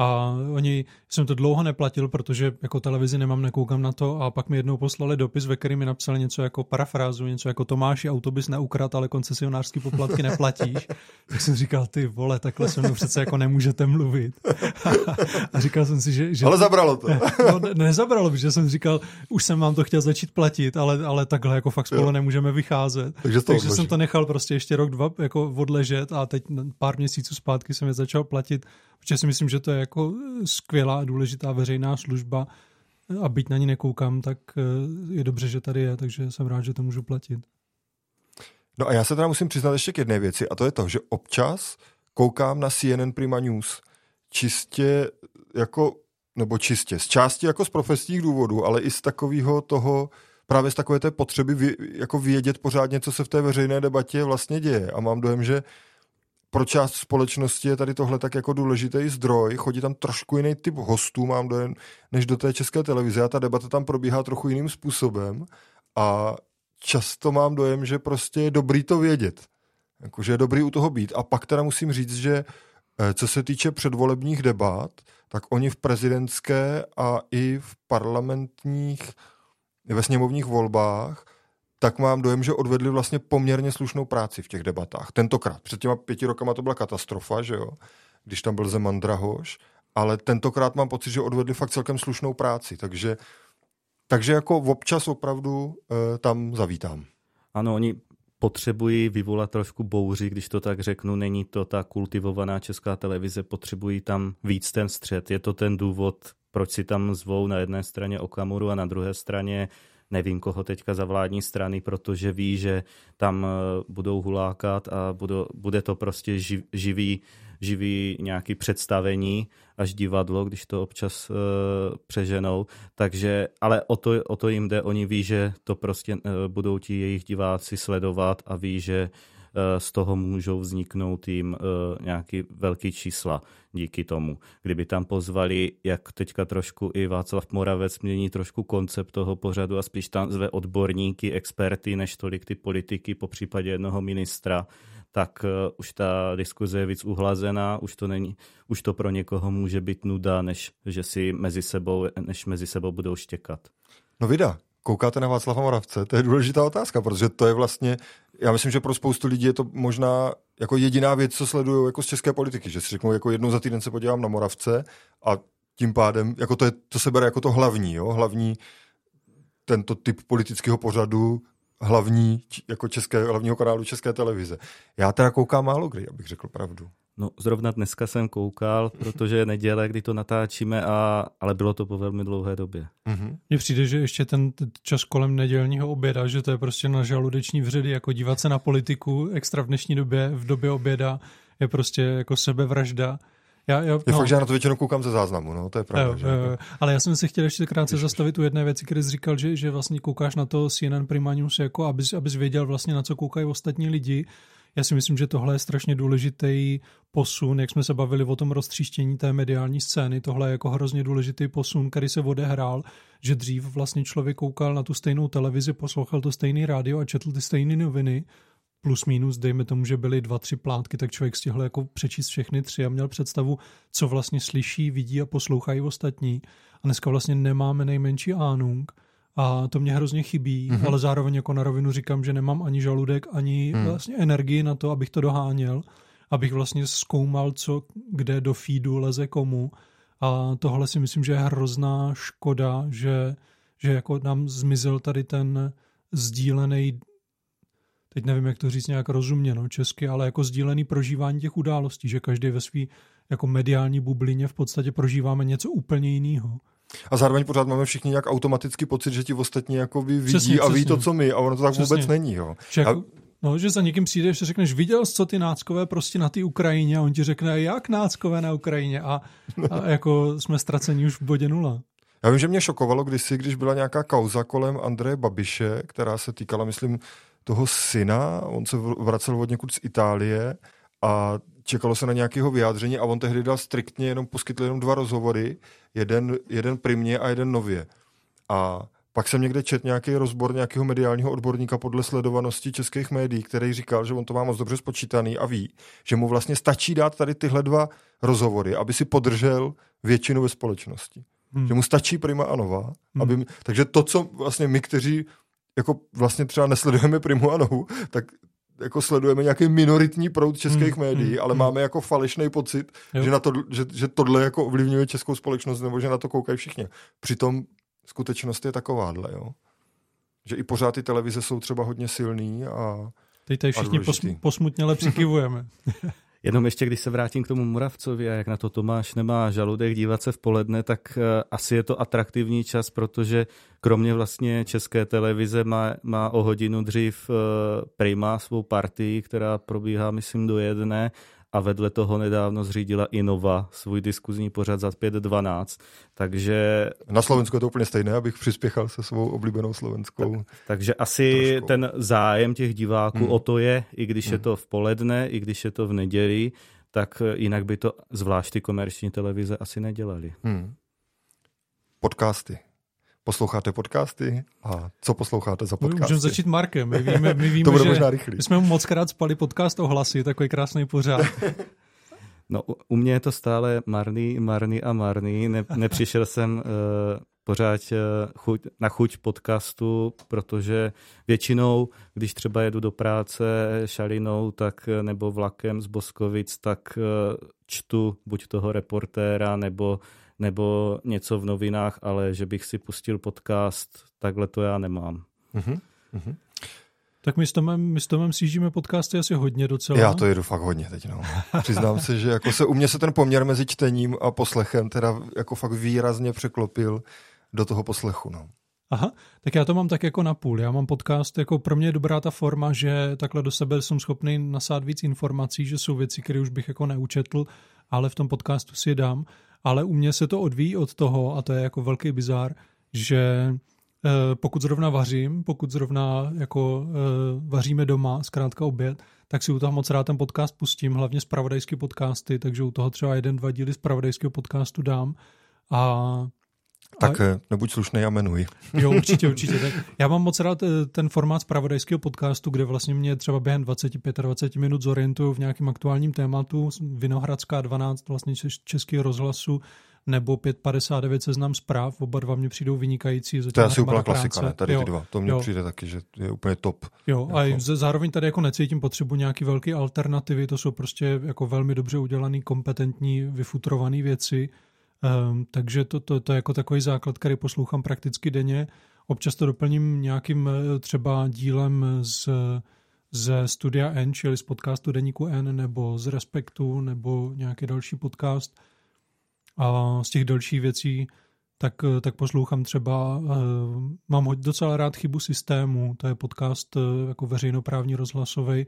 a oni, jsem to dlouho neplatil, protože jako televizi nemám, nekoukám na to a pak mi jednou poslali dopis, ve kterém mi napsali něco jako parafrázu, něco jako Tomáši, autobus neukrat, ale koncesionářský poplatky neplatíš. [LAUGHS] tak jsem říkal, ty vole, takhle se mnou přece jako nemůžete mluvit. [LAUGHS] a říkal jsem si, že... že ale zabralo to. [LAUGHS] no, ne, nezabralo, protože jsem říkal, už jsem vám to chtěl začít platit, ale, ale takhle jako fakt spolu jo. nemůžeme vycházet. Takže, to Takže jsem to nechal prostě ještě rok, dva jako odležet a teď pár měsíců zpátky jsem je začal platit protože si myslím, že to je jako skvělá a důležitá veřejná služba a byť na ní nekoukám, tak eh, je dobře, že tady je, takže jsem rád, že to můžu platit. No a já se teda musím přiznat ještě k jedné věci a to je to, že občas koukám na CNN Prima News čistě jako, nebo čistě, z části jako z profesních důvodů, ale i z takového toho, právě z takové té potřeby vě, jako vědět pořádně, co se v té veřejné debatě vlastně děje. A mám dojem, že pro část společnosti je tady tohle tak jako důležitý zdroj, chodí tam trošku jiný typ hostů, mám dojem, než do té české televize a ta debata tam probíhá trochu jiným způsobem a často mám dojem, že prostě je dobrý to vědět. Jakože je dobrý u toho být. A pak teda musím říct, že eh, co se týče předvolebních debat, tak oni v prezidentské a i v parlamentních, ve sněmovních volbách tak mám dojem, že odvedli vlastně poměrně slušnou práci v těch debatách. Tentokrát. Před těma pěti rokama to byla katastrofa, že jo? Když tam byl Zeman Drahoš, ale tentokrát mám pocit, že odvedli fakt celkem slušnou práci, takže, takže jako občas opravdu e, tam zavítám. Ano, oni potřebují vyvolat trošku bouři, když to tak řeknu, není to ta kultivovaná česká televize, potřebují tam víc ten střed. Je to ten důvod, proč si tam zvou na jedné straně Okamuru a na druhé straně nevím koho teďka za vládní strany, protože ví, že tam eh, budou hulákat a budou, bude to prostě živ, živý, živý nějaký představení až divadlo, když to občas uh, přeženou. Takže, ale o to, o to jim jde, oni ví, že to prostě uh, budou ti jejich diváci sledovat a ví, že Eh, z toho můžou vzniknout jim eh, nějaký velký čísla díky tomu. Kdyby tam pozvali, jak teďka trošku i Václav Moravec mění trošku koncept toho pořadu a spíš tam zve odborníky, experty, než tolik ty politiky, po případě jednoho ministra, tak uh, už ta diskuze je víc uhlazená, už to, není, už to pro někoho může být nuda, než že si mezi sebou, než mezi sebou budou štěkat. No vida, koukáte na Václava Moravce? To je důležitá otázka, protože to je vlastně, já myslím, že pro spoustu lidí je to možná jako jediná věc, co sledují jako z české politiky, že si řeknou, jako jednou za týden se podívám na Moravce a tím pádem, jako to, je, to se bere jako to hlavní, jo? hlavní tento typ politického pořadu, hlavní, jako české, hlavního kanálu České televize. Já teda koukám málo kdy, abych řekl pravdu. No, zrovna dneska jsem koukal, protože je neděle, kdy to natáčíme, a, ale bylo to po velmi dlouhé době. Mm-hmm. Mně přijde, že ještě ten čas kolem nedělního oběda, že to je prostě na žaludeční vředy, jako dívat se na politiku extra v dnešní době, v době oběda, je prostě jako sebevražda. Já, já, je no. fakt, že já na to většinou koukám ze záznamu, no, to je pravda. Jo, že? Jo, jo. Ale já jsem se chtěl ještě krátce Ježiš. zastavit u jedné věci, který jsi říkal, že, že vlastně koukáš na to CNN Prima News, jako abys, abys věděl vlastně, na co koukají ostatní lidi. Já si myslím, že tohle je strašně důležitý posun, jak jsme se bavili o tom roztříštění té mediální scény, tohle je jako hrozně důležitý posun, který se odehrál, že dřív vlastně člověk koukal na tu stejnou televizi, poslouchal to stejný rádio a četl ty stejné noviny, plus minus, dejme tomu, že byly dva, tři plátky, tak člověk stihl jako přečíst všechny tři a měl představu, co vlastně slyší, vidí a poslouchají ostatní. A dneska vlastně nemáme nejmenší ánung a to mě hrozně chybí, mm-hmm. ale zároveň jako na rovinu říkám, že nemám ani žaludek, ani mm. vlastně energii na to, abych to doháněl, abych vlastně zkoumal, co kde do feedu leze komu. A tohle si myslím, že je hrozná škoda, že, že jako nám zmizel tady ten sdílený teď nevím, jak to říct nějak rozumně, no, česky, ale jako sdílený prožívání těch událostí, že každý ve své jako mediální bublině v podstatě prožíváme něco úplně jiného. A zároveň pořád máme všichni nějak automaticky pocit, že ti ostatní jako vidí přesně, a ví přesně. to, co my, a ono to tak přesně. vůbec není. Jo. Že jako, a... No, že za někým přijdeš, že řekneš, viděl jsi, co ty náckové prostě na té Ukrajině a on ti řekne, jak náckové na Ukrajině a, a [LAUGHS] jako jsme ztraceni už v bodě nula. Já vím, že mě šokovalo kdysi, když byla nějaká kauza kolem Andreje Babiše, která se týkala, myslím, toho syna, on se vracel od někud z Itálie a čekalo se na nějakého vyjádření a on tehdy dal striktně jenom, poskytl jenom dva rozhovory, jeden, jeden primě a jeden nově. A pak jsem někde čet nějaký rozbor nějakého mediálního odborníka podle sledovanosti českých médií, který říkal, že on to má moc dobře spočítaný a ví, že mu vlastně stačí dát tady tyhle dva rozhovory, aby si podržel většinu ve společnosti. Hmm. Že mu stačí prima a nová. Hmm. Aby, takže to, co vlastně my, kteří jako vlastně třeba nesledujeme Primu a Nohu, tak jako sledujeme nějaký minoritní proud českých hmm, médií, hmm, ale hmm. máme jako falešný pocit, že, na to, že, že tohle jako ovlivňuje českou společnost nebo že na to koukají všichni. Přitom skutečnost je takováhle, jo. Že i pořád ty televize jsou třeba hodně silný a Teď tady všichni pos, posmutněle přikivujeme. [LAUGHS] Jenom ještě, když se vrátím k tomu Muravcovi a jak na to Tomáš nemá žaludek dívat se v poledne, tak eh, asi je to atraktivní čas, protože kromě vlastně české televize má, má o hodinu dřív eh, Prima svou partii, která probíhá, myslím, do jedné a vedle toho nedávno zřídila i Nova svůj diskuzní pořad za 5.12. Takže... Na Slovensku je to úplně stejné, abych přispěchal se svou oblíbenou slovenskou. Tak, takže asi trošku. ten zájem těch diváků hmm. o to je, i když hmm. je to v poledne, i když je to v neděli, tak jinak by to zvlášť ty komerční televize asi nedělali. Hmm. Podcasty posloucháte podcasty a co posloucháte za podcasty. Můžeme začít Markem. My víme, my víme [LAUGHS] to bude že možná rychlý. My jsme mu moc krát spali podcast o hlasy, takový krásný pořád. [LAUGHS] No, u mě je to stále marný, marný a marný. Ne, [LAUGHS] nepřišel jsem uh, pořád uh, chuť, na chuť podcastu, protože většinou, když třeba jedu do práce šalinou tak, nebo vlakem z Boskovic, tak uh, čtu buď toho reportéra nebo nebo něco v novinách, ale že bych si pustil podcast, takhle to já nemám. Uh-huh. Uh-huh. Tak my s Tomem, my s Tomem sjíždíme podcasty asi hodně docela. Já to jedu fakt hodně teď, no. Přiznám se, že jako se u mě se ten poměr mezi čtením a poslechem teda jako fakt výrazně překlopil do toho poslechu, no. Aha, tak já to mám tak jako na půl. Já mám podcast, jako pro mě je dobrá ta forma, že takhle do sebe jsem schopný nasát víc informací, že jsou věci, které už bych jako neučetl, ale v tom podcastu si je dám ale u mě se to odvíjí od toho, a to je jako velký bizár, že eh, pokud zrovna vařím, pokud zrovna jako eh, vaříme doma, zkrátka oběd, tak si u toho moc rád ten podcast pustím, hlavně zpravodajské podcasty, takže u toho třeba jeden, dva díly zpravodajského podcastu dám. A tak a... Eh, nebuď slušný a jmenuj. Jo, [LAUGHS] určitě, určitě. Tak já mám moc rád ten formát zpravodajského podcastu, kde vlastně mě třeba během 25-20 minut zorientuju v nějakém aktuálním tématu. Vinohradská 12, vlastně českého rozhlasu, nebo 559 seznam zpráv, oba dva mě přijdou vynikající. To je asi úplná klasika, ne? Tady jo, ty dva. To mně přijde taky, že je úplně top. Jo, jako. a zároveň tady jako necítím potřebu nějaký velký alternativy, to jsou prostě jako velmi dobře udělaný, kompetentní, vyfutrované věci Um, takže to, to, to je jako takový základ, který poslouchám prakticky denně. Občas to doplním nějakým eh, třeba dílem z, ze Studia N, čili z podcastu Deníku N, nebo z Respektu, nebo nějaký další podcast. A z těch dalších věcí tak, eh, tak poslouchám třeba, uh, mám docela rád chybu systému, to je podcast jako veřejnoprávní rozhlasový,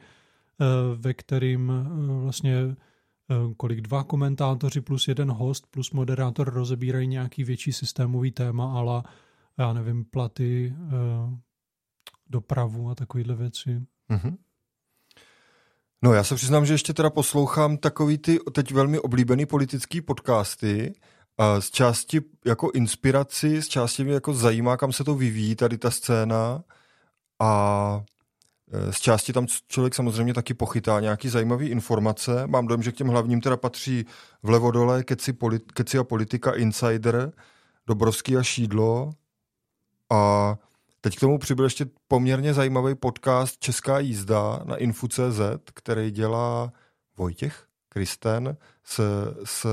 ve kterým vlastně Eh, kolik dva komentátoři plus jeden host plus moderátor rozebírají nějaký větší systémový téma, ale já nevím, platy, eh, dopravu a takovéhle věci. Mm-hmm. No já se přiznám, že ještě teda poslouchám takový ty teď velmi oblíbený politický podcasty, a z části jako inspiraci, z části mě jako zajímá, kam se to vyvíjí, tady ta scéna a z části tam člověk samozřejmě taky pochytá nějaký zajímavý informace. Mám dojem, že k těm hlavním teda patří vlevo dole keci, polit, keci a politika, Insider, Dobrovský a Šídlo a teď k tomu přibyl ještě poměrně zajímavý podcast Česká jízda na Infu.cz, který dělá Vojtěch Kristen s, s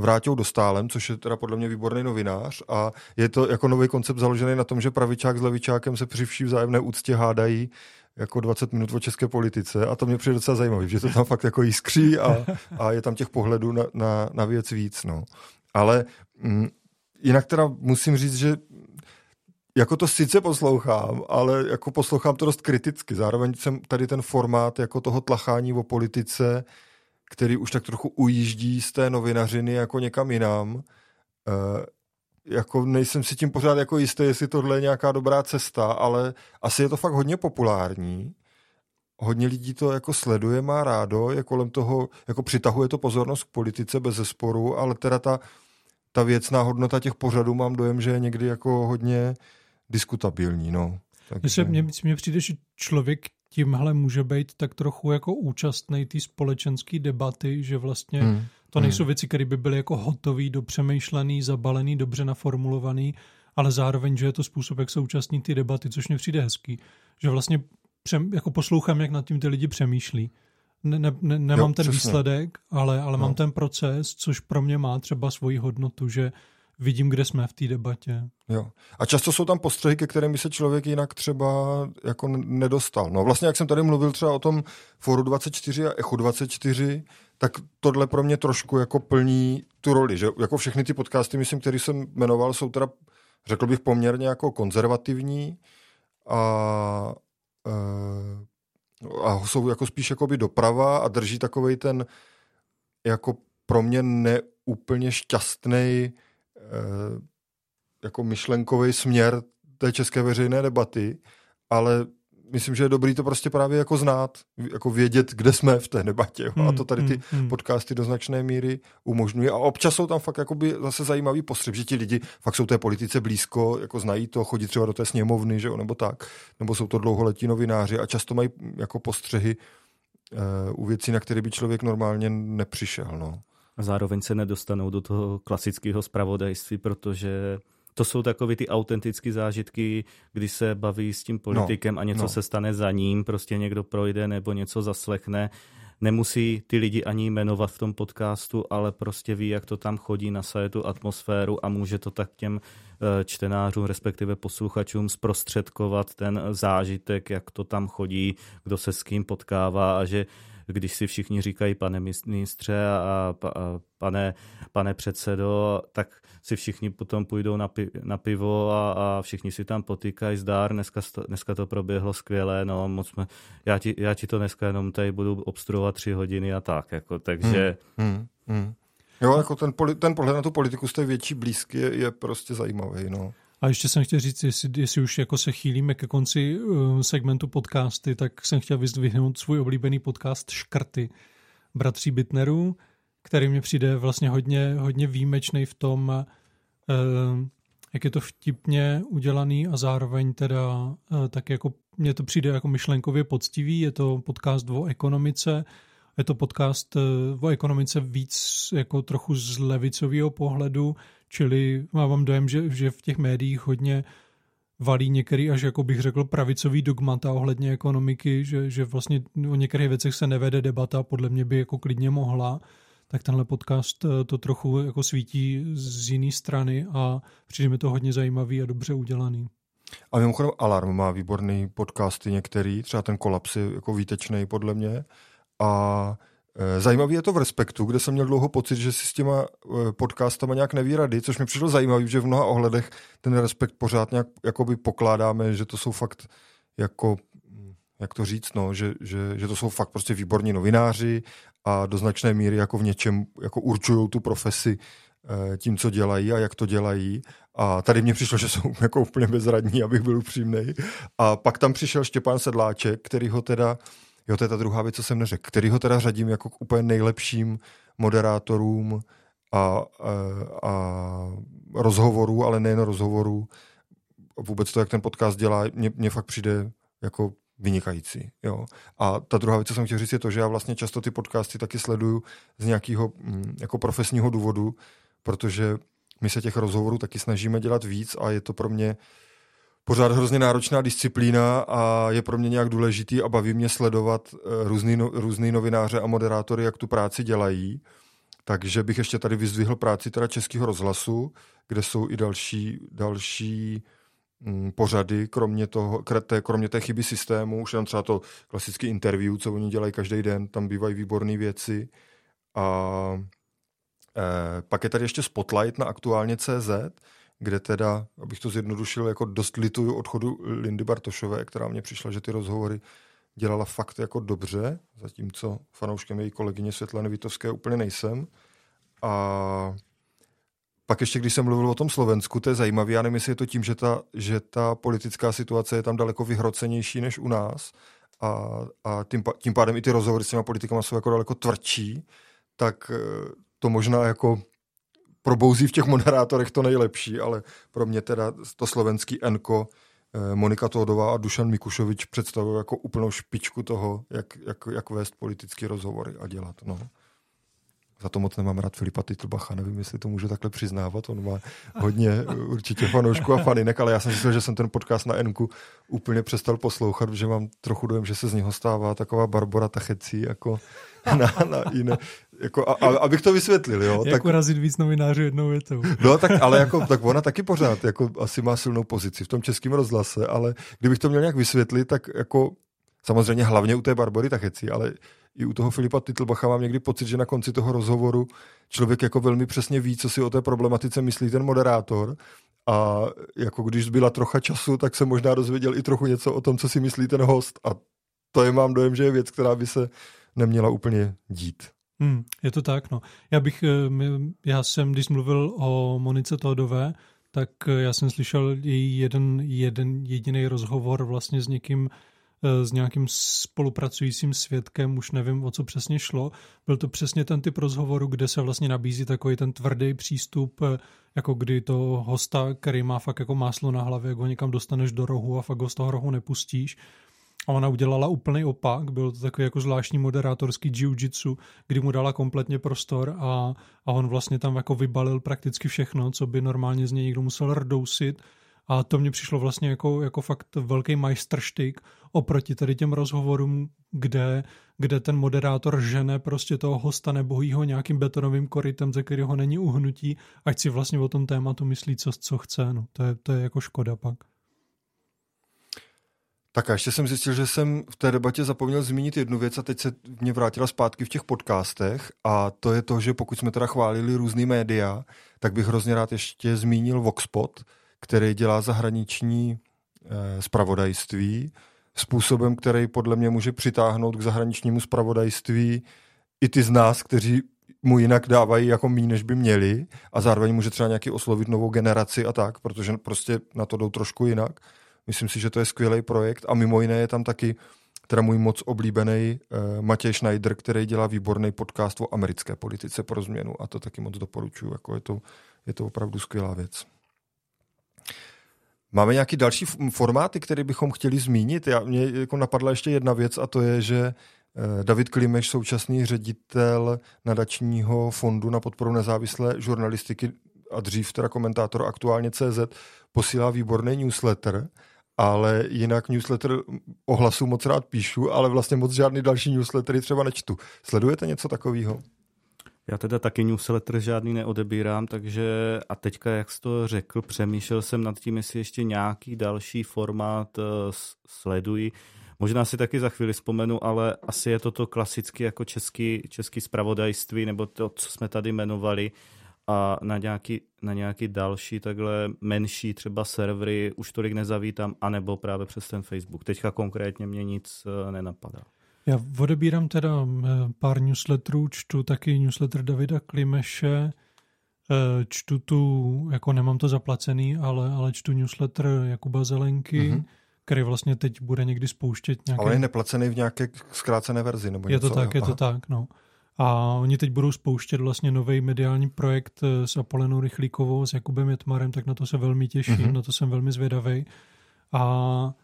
Vrátil dostálem, což je teda podle mě výborný novinář a je to jako nový koncept založený na tom, že pravičák s levičákem se při vší vzájemné úctě hádají jako 20 minut o české politice a to mě přijde docela zajímavé, že to tam fakt jako jiskří a, a je tam těch pohledů na, na, na věc víc. No. Ale mm, jinak teda musím říct, že jako to sice poslouchám, ale jako poslouchám to dost kriticky. Zároveň jsem tady ten formát jako toho tlachání o politice který už tak trochu ujíždí z té novinařiny jako někam jinam. Jako nejsem si tím pořád jako jistý, jestli tohle je nějaká dobrá cesta, ale asi je to fakt hodně populární. Hodně lidí to jako sleduje, má rádo, je kolem toho, jako přitahuje to pozornost k politice bez zesporu, ale teda ta, ta věcná hodnota těch pořadů mám dojem, že je někdy jako hodně diskutabilní, no. Takže... Mně, mně přijde, že člověk tímhle může být tak trochu jako účastný té společenské debaty, že vlastně hmm. To nejsou hmm. věci, které by byly jako hotový, dopřemýšlený, zabalený, dobře naformulovaný, ale zároveň, že je to způsob, jak se účastní ty debaty, což mě přijde hezký. Že vlastně přem, jako poslouchám, jak nad tím ty lidi přemýšlí. Ne, ne, ne, nemám jo, ten přesně. výsledek, ale, ale no. mám ten proces, což pro mě má třeba svoji hodnotu, že vidím, kde jsme v té debatě. Jo. A často jsou tam postřehy, ke kterým by se člověk jinak třeba jako nedostal. No vlastně, jak jsem tady mluvil třeba o tom Foru 24 a Echu 24, tak tohle pro mě trošku jako plní tu roli, že jako všechny ty podcasty, myslím, které jsem jmenoval, jsou teda, řekl bych, poměrně jako konzervativní a, e, a jsou jako spíš jakoby doprava a drží takovej ten jako pro mě neúplně šťastný jako myšlenkový směr té české veřejné debaty, ale myslím, že je dobrý to prostě právě jako znát, jako vědět, kde jsme v té debatě. Hmm, a to tady ty hmm, hmm. podcasty do značné míry umožňují. A občas jsou tam fakt jakoby zase zajímavý postřeb, že ti lidi fakt jsou té politice blízko, jako znají to, chodí třeba do té sněmovny, že jo, nebo tak. Nebo jsou to dlouholetí novináři a často mají jako postřehy uh, u věcí, na které by člověk normálně nepřišel. No a zároveň se nedostanou do toho klasického spravodajství, protože to jsou takové ty autentické zážitky, kdy se baví s tím politikem no, a něco no. se stane za ním, prostě někdo projde nebo něco zaslechne. Nemusí ty lidi ani jmenovat v tom podcastu, ale prostě ví, jak to tam chodí, na tu atmosféru a může to tak těm eh, čtenářům, respektive posluchačům zprostředkovat ten zážitek, jak to tam chodí, kdo se s kým potkává a že když si všichni říkají pane ministře a, a pane, pane předsedo, tak si všichni potom půjdou na, pi, na pivo a, a všichni si tam potýkají zdár, dneska, dneska to proběhlo skvěle, no moc jsme, já, ti, já ti to dneska jenom tady budu obstruovat tři hodiny a tak, jako, takže... Hmm, hmm, hmm. Jo, jako ten, ten pohled na tu politiku z té větší blízky je, je prostě zajímavý, no. A ještě jsem chtěl říct, jestli, jestli už jako se chýlíme ke konci uh, segmentu podcasty, tak jsem chtěl vyzdvihnout svůj oblíbený podcast Škrty bratří Bitnerů, který mi přijde vlastně hodně, hodně výjimečný v tom, uh, jak je to vtipně udělaný a zároveň teda uh, tak jako mně to přijde jako myšlenkově poctivý. Je to podcast o ekonomice, je to podcast o ekonomice víc jako trochu z levicového pohledu, Čili mám dojem, že, že v těch médiích hodně valí některý až, jako bych řekl, pravicový dogmata ohledně ekonomiky, že, že vlastně o některých věcech se nevede debata, podle mě by jako klidně mohla, tak tenhle podcast eh, to trochu jako svítí z jiné strany a přijde mi to hodně zajímavý a dobře udělaný. A mimochodem Alarm má výborný podcasty některý, třeba ten kolaps je jako výtečný podle mě a zajímavý je to v Respektu, kde jsem měl dlouho pocit, že si s těma eh, podcastama nějak neví rady, což mi přišlo zajímavý, že v mnoha ohledech ten Respekt pořád nějak jakoby pokládáme, že to jsou fakt jako jak to říct, no, že, že, že to jsou fakt prostě výborní novináři a do značné míry jako v něčem jako určují tu profesi eh, tím, co dělají a jak to dělají. A tady mně přišlo, že [LAUGHS] jsou jako úplně bezradní, abych byl upřímný. A pak tam přišel Štěpán Sedláček, který ho teda Jo, to je ta druhá věc, co jsem neřekl. Který ho teda řadím jako k úplně nejlepším moderátorům a, a, a rozhovorů, ale nejen rozhovorů. Vůbec to, jak ten podcast dělá, mně, mně fakt přijde jako vynikající. Jo. A ta druhá věc, co jsem chtěl říct, je to, že já vlastně často ty podcasty taky sleduju z nějakého mm, jako profesního důvodu, protože my se těch rozhovorů taky snažíme dělat víc a je to pro mě pořád hrozně náročná disciplína a je pro mě nějak důležitý a baví mě sledovat eh, různý, no, různý novináře a moderátory, jak tu práci dělají. Takže bych ještě tady vyzdvihl práci teda Českého rozhlasu, kde jsou i další, další mm, pořady, kromě, toho, kromě té chyby systému, už jenom třeba to klasické interview, co oni dělají každý den, tam bývají výborné věci. A e, pak je tady ještě Spotlight na aktuálně CZ, kde teda, abych to zjednodušil, jako dost lituju odchodu Lindy Bartošové, která mě přišla, že ty rozhovory dělala fakt jako dobře, zatímco fanouškem její kolegyně Světlany Vitovské úplně nejsem. A pak ještě, když jsem mluvil o tom Slovensku, to je zajímavé, já nevím, jestli je to tím, že ta, že ta politická situace je tam daleko vyhrocenější než u nás a, a tím, tím pádem i ty rozhovory s těma politikama jsou jako daleko tvrdší, tak eh, to možná jako probouzí v těch moderátorech to nejlepší, ale pro mě teda to slovenský Enko, eh, Monika Tódová a Dušan Mikušovič představují jako úplnou špičku toho, jak, jak, jak vést politické rozhovory a dělat. No. Za to moc nemám rád Filipa Titlbacha, nevím, jestli to můžu takhle přiznávat, on má hodně eh, určitě fanoušků a faninek, ale já jsem si myslel, že jsem ten podcast na Enku úplně přestal poslouchat, že mám trochu dojem, že se z něho stává taková Barbara Tachecí, jako na, na jiné, jako, a, a, abych to vysvětlil, jo. Jak tak, urazit víc novinářů jednou větou. No, tak, ale jako, tak ona taky pořád jako asi má silnou pozici v tom českém rozhlase, ale kdybych to měl nějak vysvětlit, tak jako samozřejmě hlavně u té Barbory Tacheci, ale i u toho Filipa Titlbacha mám někdy pocit, že na konci toho rozhovoru člověk jako velmi přesně ví, co si o té problematice myslí ten moderátor a jako když zbyla trocha času, tak se možná dozvěděl i trochu něco o tom, co si myslí ten host a to je mám dojem, že je věc, která by se neměla úplně dít. Hmm, je to tak, no. Já bych, eh, já jsem, když mluvil o Monice Todové, tak eh, já jsem slyšel její jeden, jeden jediný rozhovor vlastně s někým, s nějakým spolupracujícím svědkem, už nevím, o co přesně šlo. Byl to přesně ten typ rozhovoru, kde se vlastně nabízí takový ten tvrdý přístup, jako kdy to hosta, který má fakt jako máslo na hlavě, jak ho někam dostaneš do rohu a fakt ho z toho rohu nepustíš a ona udělala úplný opak, byl to takový jako zvláštní moderátorský jiu-jitsu, kdy mu dala kompletně prostor a, a on vlastně tam jako vybalil prakticky všechno, co by normálně z něj někdo musel rdousit a to mně přišlo vlastně jako, jako fakt velký majstrštyk oproti tady těm rozhovorům, kde, kde ten moderátor žene prostě toho hosta nebohýho nějakým betonovým korytem, ze kterého není uhnutí, ať si vlastně o tom tématu myslí, co, co chce. No, to, je, to je jako škoda pak. Tak a ještě jsem zjistil, že jsem v té debatě zapomněl zmínit jednu věc a teď se mě vrátila zpátky v těch podcastech a to je to, že pokud jsme teda chválili různý média, tak bych hrozně rád ještě zmínil Voxpot, který dělá zahraniční eh, spravodajství způsobem, který podle mě může přitáhnout k zahraničnímu spravodajství i ty z nás, kteří mu jinak dávají jako mí, než by měli a zároveň může třeba nějaký oslovit novou generaci a tak, protože prostě na to jdou trošku jinak. Myslím si, že to je skvělý projekt a mimo jiné je tam taky teda můj moc oblíbený uh, Matěj Schneider, který dělá výborný podcast o americké politice pro změnu a to taky moc doporučuji. Jako je, to, je to opravdu skvělá věc. Máme nějaký další formáty, které bychom chtěli zmínit? Já, mě jako napadla ještě jedna věc a to je, že uh, David Klimeš, současný ředitel nadačního fondu na podporu nezávislé žurnalistiky a dřív teda komentátor aktuálně CZ, posílá výborný newsletter, ale jinak newsletter ohlasu moc rád píšu, ale vlastně moc žádný další newslettery třeba nečtu. Sledujete něco takového? Já teda taky newsletter žádný neodebírám, takže a teďka, jak jsi to řekl, přemýšlel jsem nad tím, jestli ještě nějaký další formát uh, sleduji. Možná si taky za chvíli vzpomenu, ale asi je to to klasicky jako český, český spravodajství, nebo to, co jsme tady jmenovali, a na nějaký, na nějaký další takhle menší třeba servery už tolik nezavítám, anebo právě přes ten Facebook. Teďka konkrétně mě nic eh, nenapadá. Já odebírám teda pár newsletterů, čtu taky newsletter Davida Klimeše, eh, čtu tu, jako nemám to zaplacený, ale, ale čtu newsletter Jakuba Zelenky, mm-hmm. který vlastně teď bude někdy spouštět nějaké... Ale je neplacený v nějaké zkrácené verzi, nebo Je něco? to tak, je to tak, no. A oni teď budou spouštět vlastně nový mediální projekt eh, s Apolenou Rychlíkovou, s Jakubem Jetmarem, tak na to se velmi těším, mm-hmm. na to jsem velmi zvědavý. A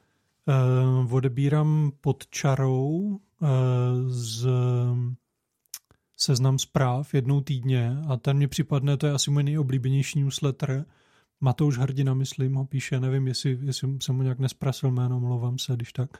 uh, odebírám pod čarou uh, z seznam zpráv jednou týdně a ten mi připadne, to je asi můj nejoblíbenější newsletter. Matouš Hrdina, myslím, ho píše, nevím, jestli, jestli jsem mu nějak nesprasil jméno, mluvám se, když tak.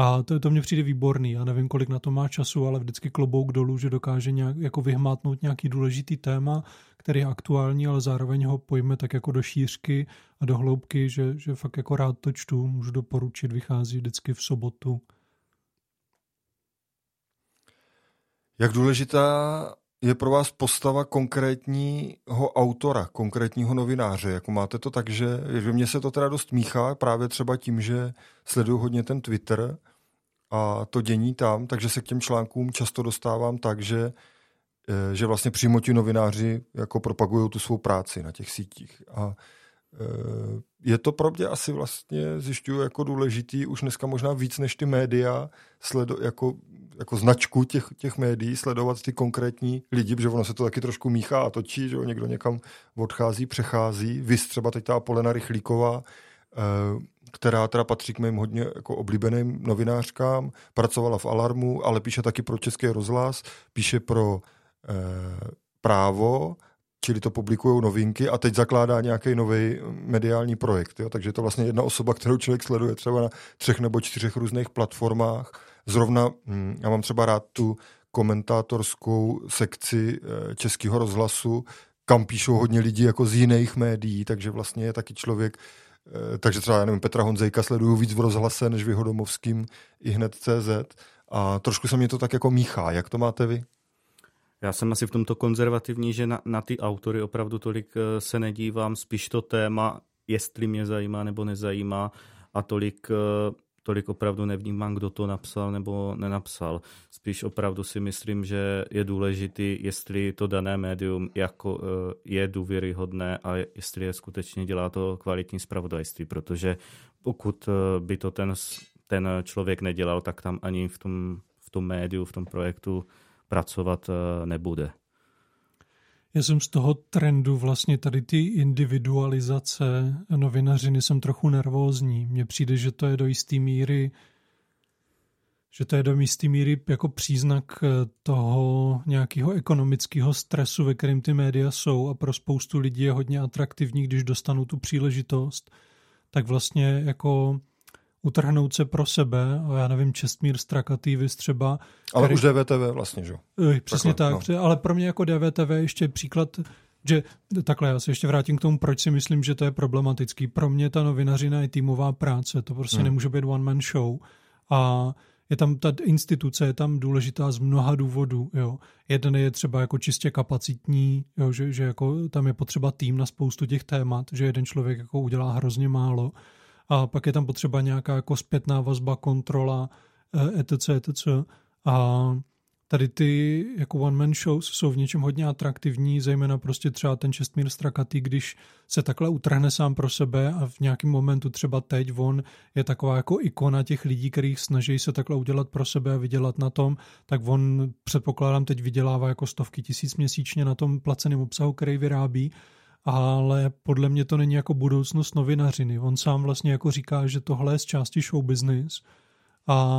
A to, to mně přijde výborný. Já nevím, kolik na to má času, ale vždycky klobouk dolů, že dokáže nějak, jako vyhmátnout nějaký důležitý téma, který je aktuální, ale zároveň ho pojme tak jako do šířky a do hloubky, že, že fakt jako rád to čtu, můžu doporučit, vychází vždycky v sobotu. Jak důležitá je pro vás postava konkrétního autora, konkrétního novináře? Jako máte to tak, že, že mně se to teda dost míchá právě třeba tím, že sleduju hodně ten Twitter a to dění tam, takže se k těm článkům často dostávám tak, že, eh, že vlastně přímo ti novináři jako propagují tu svou práci na těch sítích. A eh, je to pro mě asi vlastně zjišťuju jako důležitý už dneska možná víc než ty média sledo, jako jako značku těch, těch médií sledovat ty konkrétní lidi, protože ono se to taky trošku míchá a točí, že jo, někdo někam odchází, přechází. Vy třeba teď ta Polena Rychlíková, eh, která teda patří k mým hodně jako oblíbeným novinářkám, pracovala v Alarmu, ale píše taky pro Český rozhlas, píše pro eh, Právo, čili to publikují novinky a teď zakládá nějaký nový mediální projekt. Jo? Takže to vlastně jedna osoba, kterou člověk sleduje třeba na třech nebo čtyřech různých platformách Zrovna hm, já mám třeba rád tu komentátorskou sekci eh, Českého rozhlasu, kam píšou hodně lidí jako z jiných médií, takže vlastně je taky člověk, eh, takže třeba, já nevím, Petra Honzejka sleduju víc v rozhlase než v jeho domovským i hned CZ a trošku se mě to tak jako míchá. Jak to máte vy? Já jsem asi v tomto konzervativní, že na, na ty autory opravdu tolik eh, se nedívám, spíš to téma, jestli mě zajímá nebo nezajímá a tolik tolik opravdu nevnímám, kdo to napsal nebo nenapsal. Spíš opravdu si myslím, že je důležitý, jestli to dané médium jako eh, je důvěryhodné a jestli je skutečně dělá to kvalitní zpravodajství, protože pokud eh, by to ten, ten člověk nedělal, tak tam ani v tom, v tom médiu, v tom projektu pracovat eh, nebude. Já jsem z toho trendu vlastně tady ty individualizace novinařiny jsem trochu nervózní. Mně přijde, že to je do jisté míry že to je do jisté míry jako příznak toho nějakého ekonomického stresu, ve kterém ty média jsou a pro spoustu lidí je hodně atraktivní, když dostanou tu příležitost, tak vlastně jako utrhnout se pro sebe, a já nevím, Čestmír Strakatý, vys třeba. Ale který... už DVTV vlastně, že? Přesně takhle, tak, no. ale pro mě jako DVTV ještě příklad, že takhle, já se ještě vrátím k tomu, proč si myslím, že to je problematický. Pro mě ta novinařina je týmová práce, to prostě hmm. nemůže být one man show a je tam ta instituce, je tam důležitá z mnoha důvodů. Jo. Jeden je třeba jako čistě kapacitní, jo, že, že jako tam je potřeba tým na spoustu těch témat, že jeden člověk jako udělá hrozně málo a pak je tam potřeba nějaká jako zpětná vazba, kontrola, etc., eh, etc. A tady ty jako one man shows jsou v něčem hodně atraktivní, zejména prostě třeba ten Čestmír Strakatý, když se takhle utrhne sám pro sebe a v nějakém momentu třeba teď on je taková jako ikona těch lidí, kterých snaží se takhle udělat pro sebe a vydělat na tom, tak on předpokládám teď vydělává jako stovky tisíc měsíčně na tom placeném obsahu, který vyrábí ale podle mě to není jako budoucnost novinařiny. On sám vlastně jako říká, že tohle je z části show business a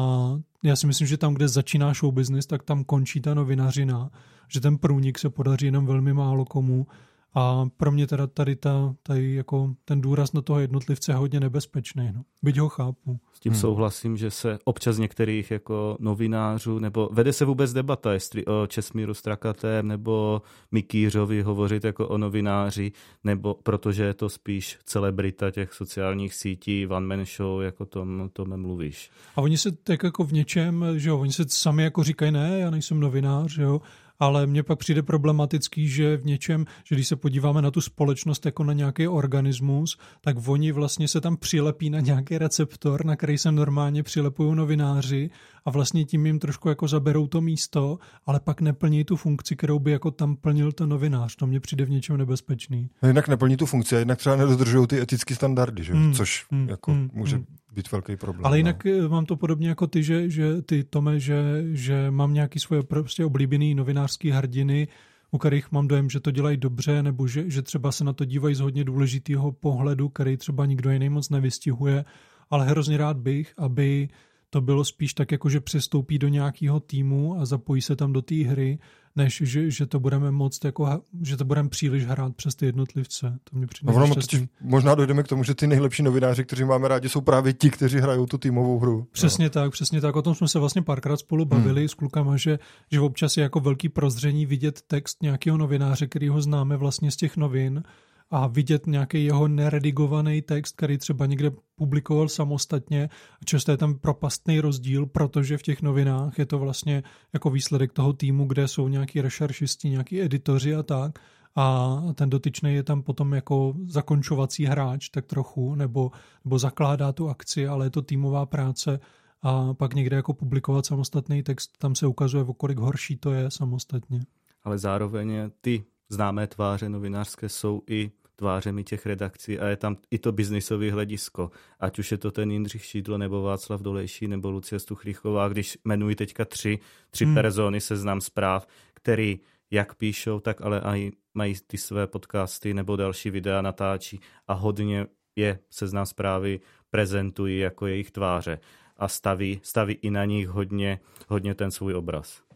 já si myslím, že tam, kde začíná show business, tak tam končí ta novinařina, že ten průnik se podaří jenom velmi málo komu a pro mě teda tady, ta, tady jako ten důraz na toho jednotlivce je hodně nebezpečný. No. Byť ho chápu. S tím hmm. souhlasím, že se občas některých jako novinářů, nebo vede se vůbec debata, jestli o Česmíru Strakatém nebo Mikýřovi hovořit jako o novináři, nebo protože je to spíš celebrita těch sociálních sítí, one man show, jako tom, tom mluvíš. A oni se tak jako v něčem, že jo, oni se sami jako říkají, ne, já nejsem novinář, jo, ale mně pak přijde problematický, že v něčem, že když se podíváme na tu společnost jako na nějaký organismus, tak oni vlastně se tam přilepí na nějaký receptor, na který se normálně přilepují novináři a vlastně tím jim trošku jako zaberou to místo, ale pak neplní tu funkci, kterou by jako tam plnil ten novinář. To mně přijde v něčem nebezpečný. No jinak neplní tu funkci a jinak třeba nedodržují ty etické standardy, že? Hmm. což hmm. jako hmm. může hmm být velký problém. Ale jinak no. mám to podobně jako ty, že, že ty, Tome, že, že mám nějaký svoje prostě oblíbený novinářský hrdiny, u kterých mám dojem, že to dělají dobře, nebo že, že třeba se na to dívají z hodně důležitého pohledu, který třeba nikdo jiný moc nevystihuje, ale hrozně rád bych, aby to bylo spíš tak, jako že přestoupí do nějakého týmu a zapojí se tam do té hry, než že, že to budeme moc, jako, že to budeme příliš hrát přes ty jednotlivce. To mě přijde no, totiž, možná dojdeme k tomu, že ty nejlepší novináři, kteří máme rádi, jsou právě ti, kteří hrajou tu týmovou hru. Přesně no. tak, přesně tak. O tom jsme se vlastně párkrát spolu hmm. bavili hmm. s klukama, že, že občas je jako velký prozření vidět text nějakého novináře, který ho známe vlastně z těch novin a vidět nějaký jeho neredigovaný text, který třeba někde publikoval samostatně. Často je tam propastný rozdíl, protože v těch novinách je to vlastně jako výsledek toho týmu, kde jsou nějaký rešeršisti, nějaký editoři a tak. A ten dotyčný je tam potom jako zakončovací hráč, tak trochu, nebo, nebo zakládá tu akci, ale je to týmová práce a pak někde jako publikovat samostatný text, tam se ukazuje, o kolik horší to je samostatně. Ale zároveň ty známé tváře novinářské jsou i tvářemi těch redakcí a je tam i to biznisové hledisko. Ať už je to ten Jindřich Šídlo, nebo Václav Dolejší, nebo Lucie Stuchlíchová, když jmenuji teďka tři, tři hmm. persony seznam zpráv, který jak píšou, tak ale i mají ty své podcasty nebo další videa natáčí a hodně je seznam zprávy prezentují jako jejich tváře a staví, staví i na nich hodně, hodně ten svůj obraz.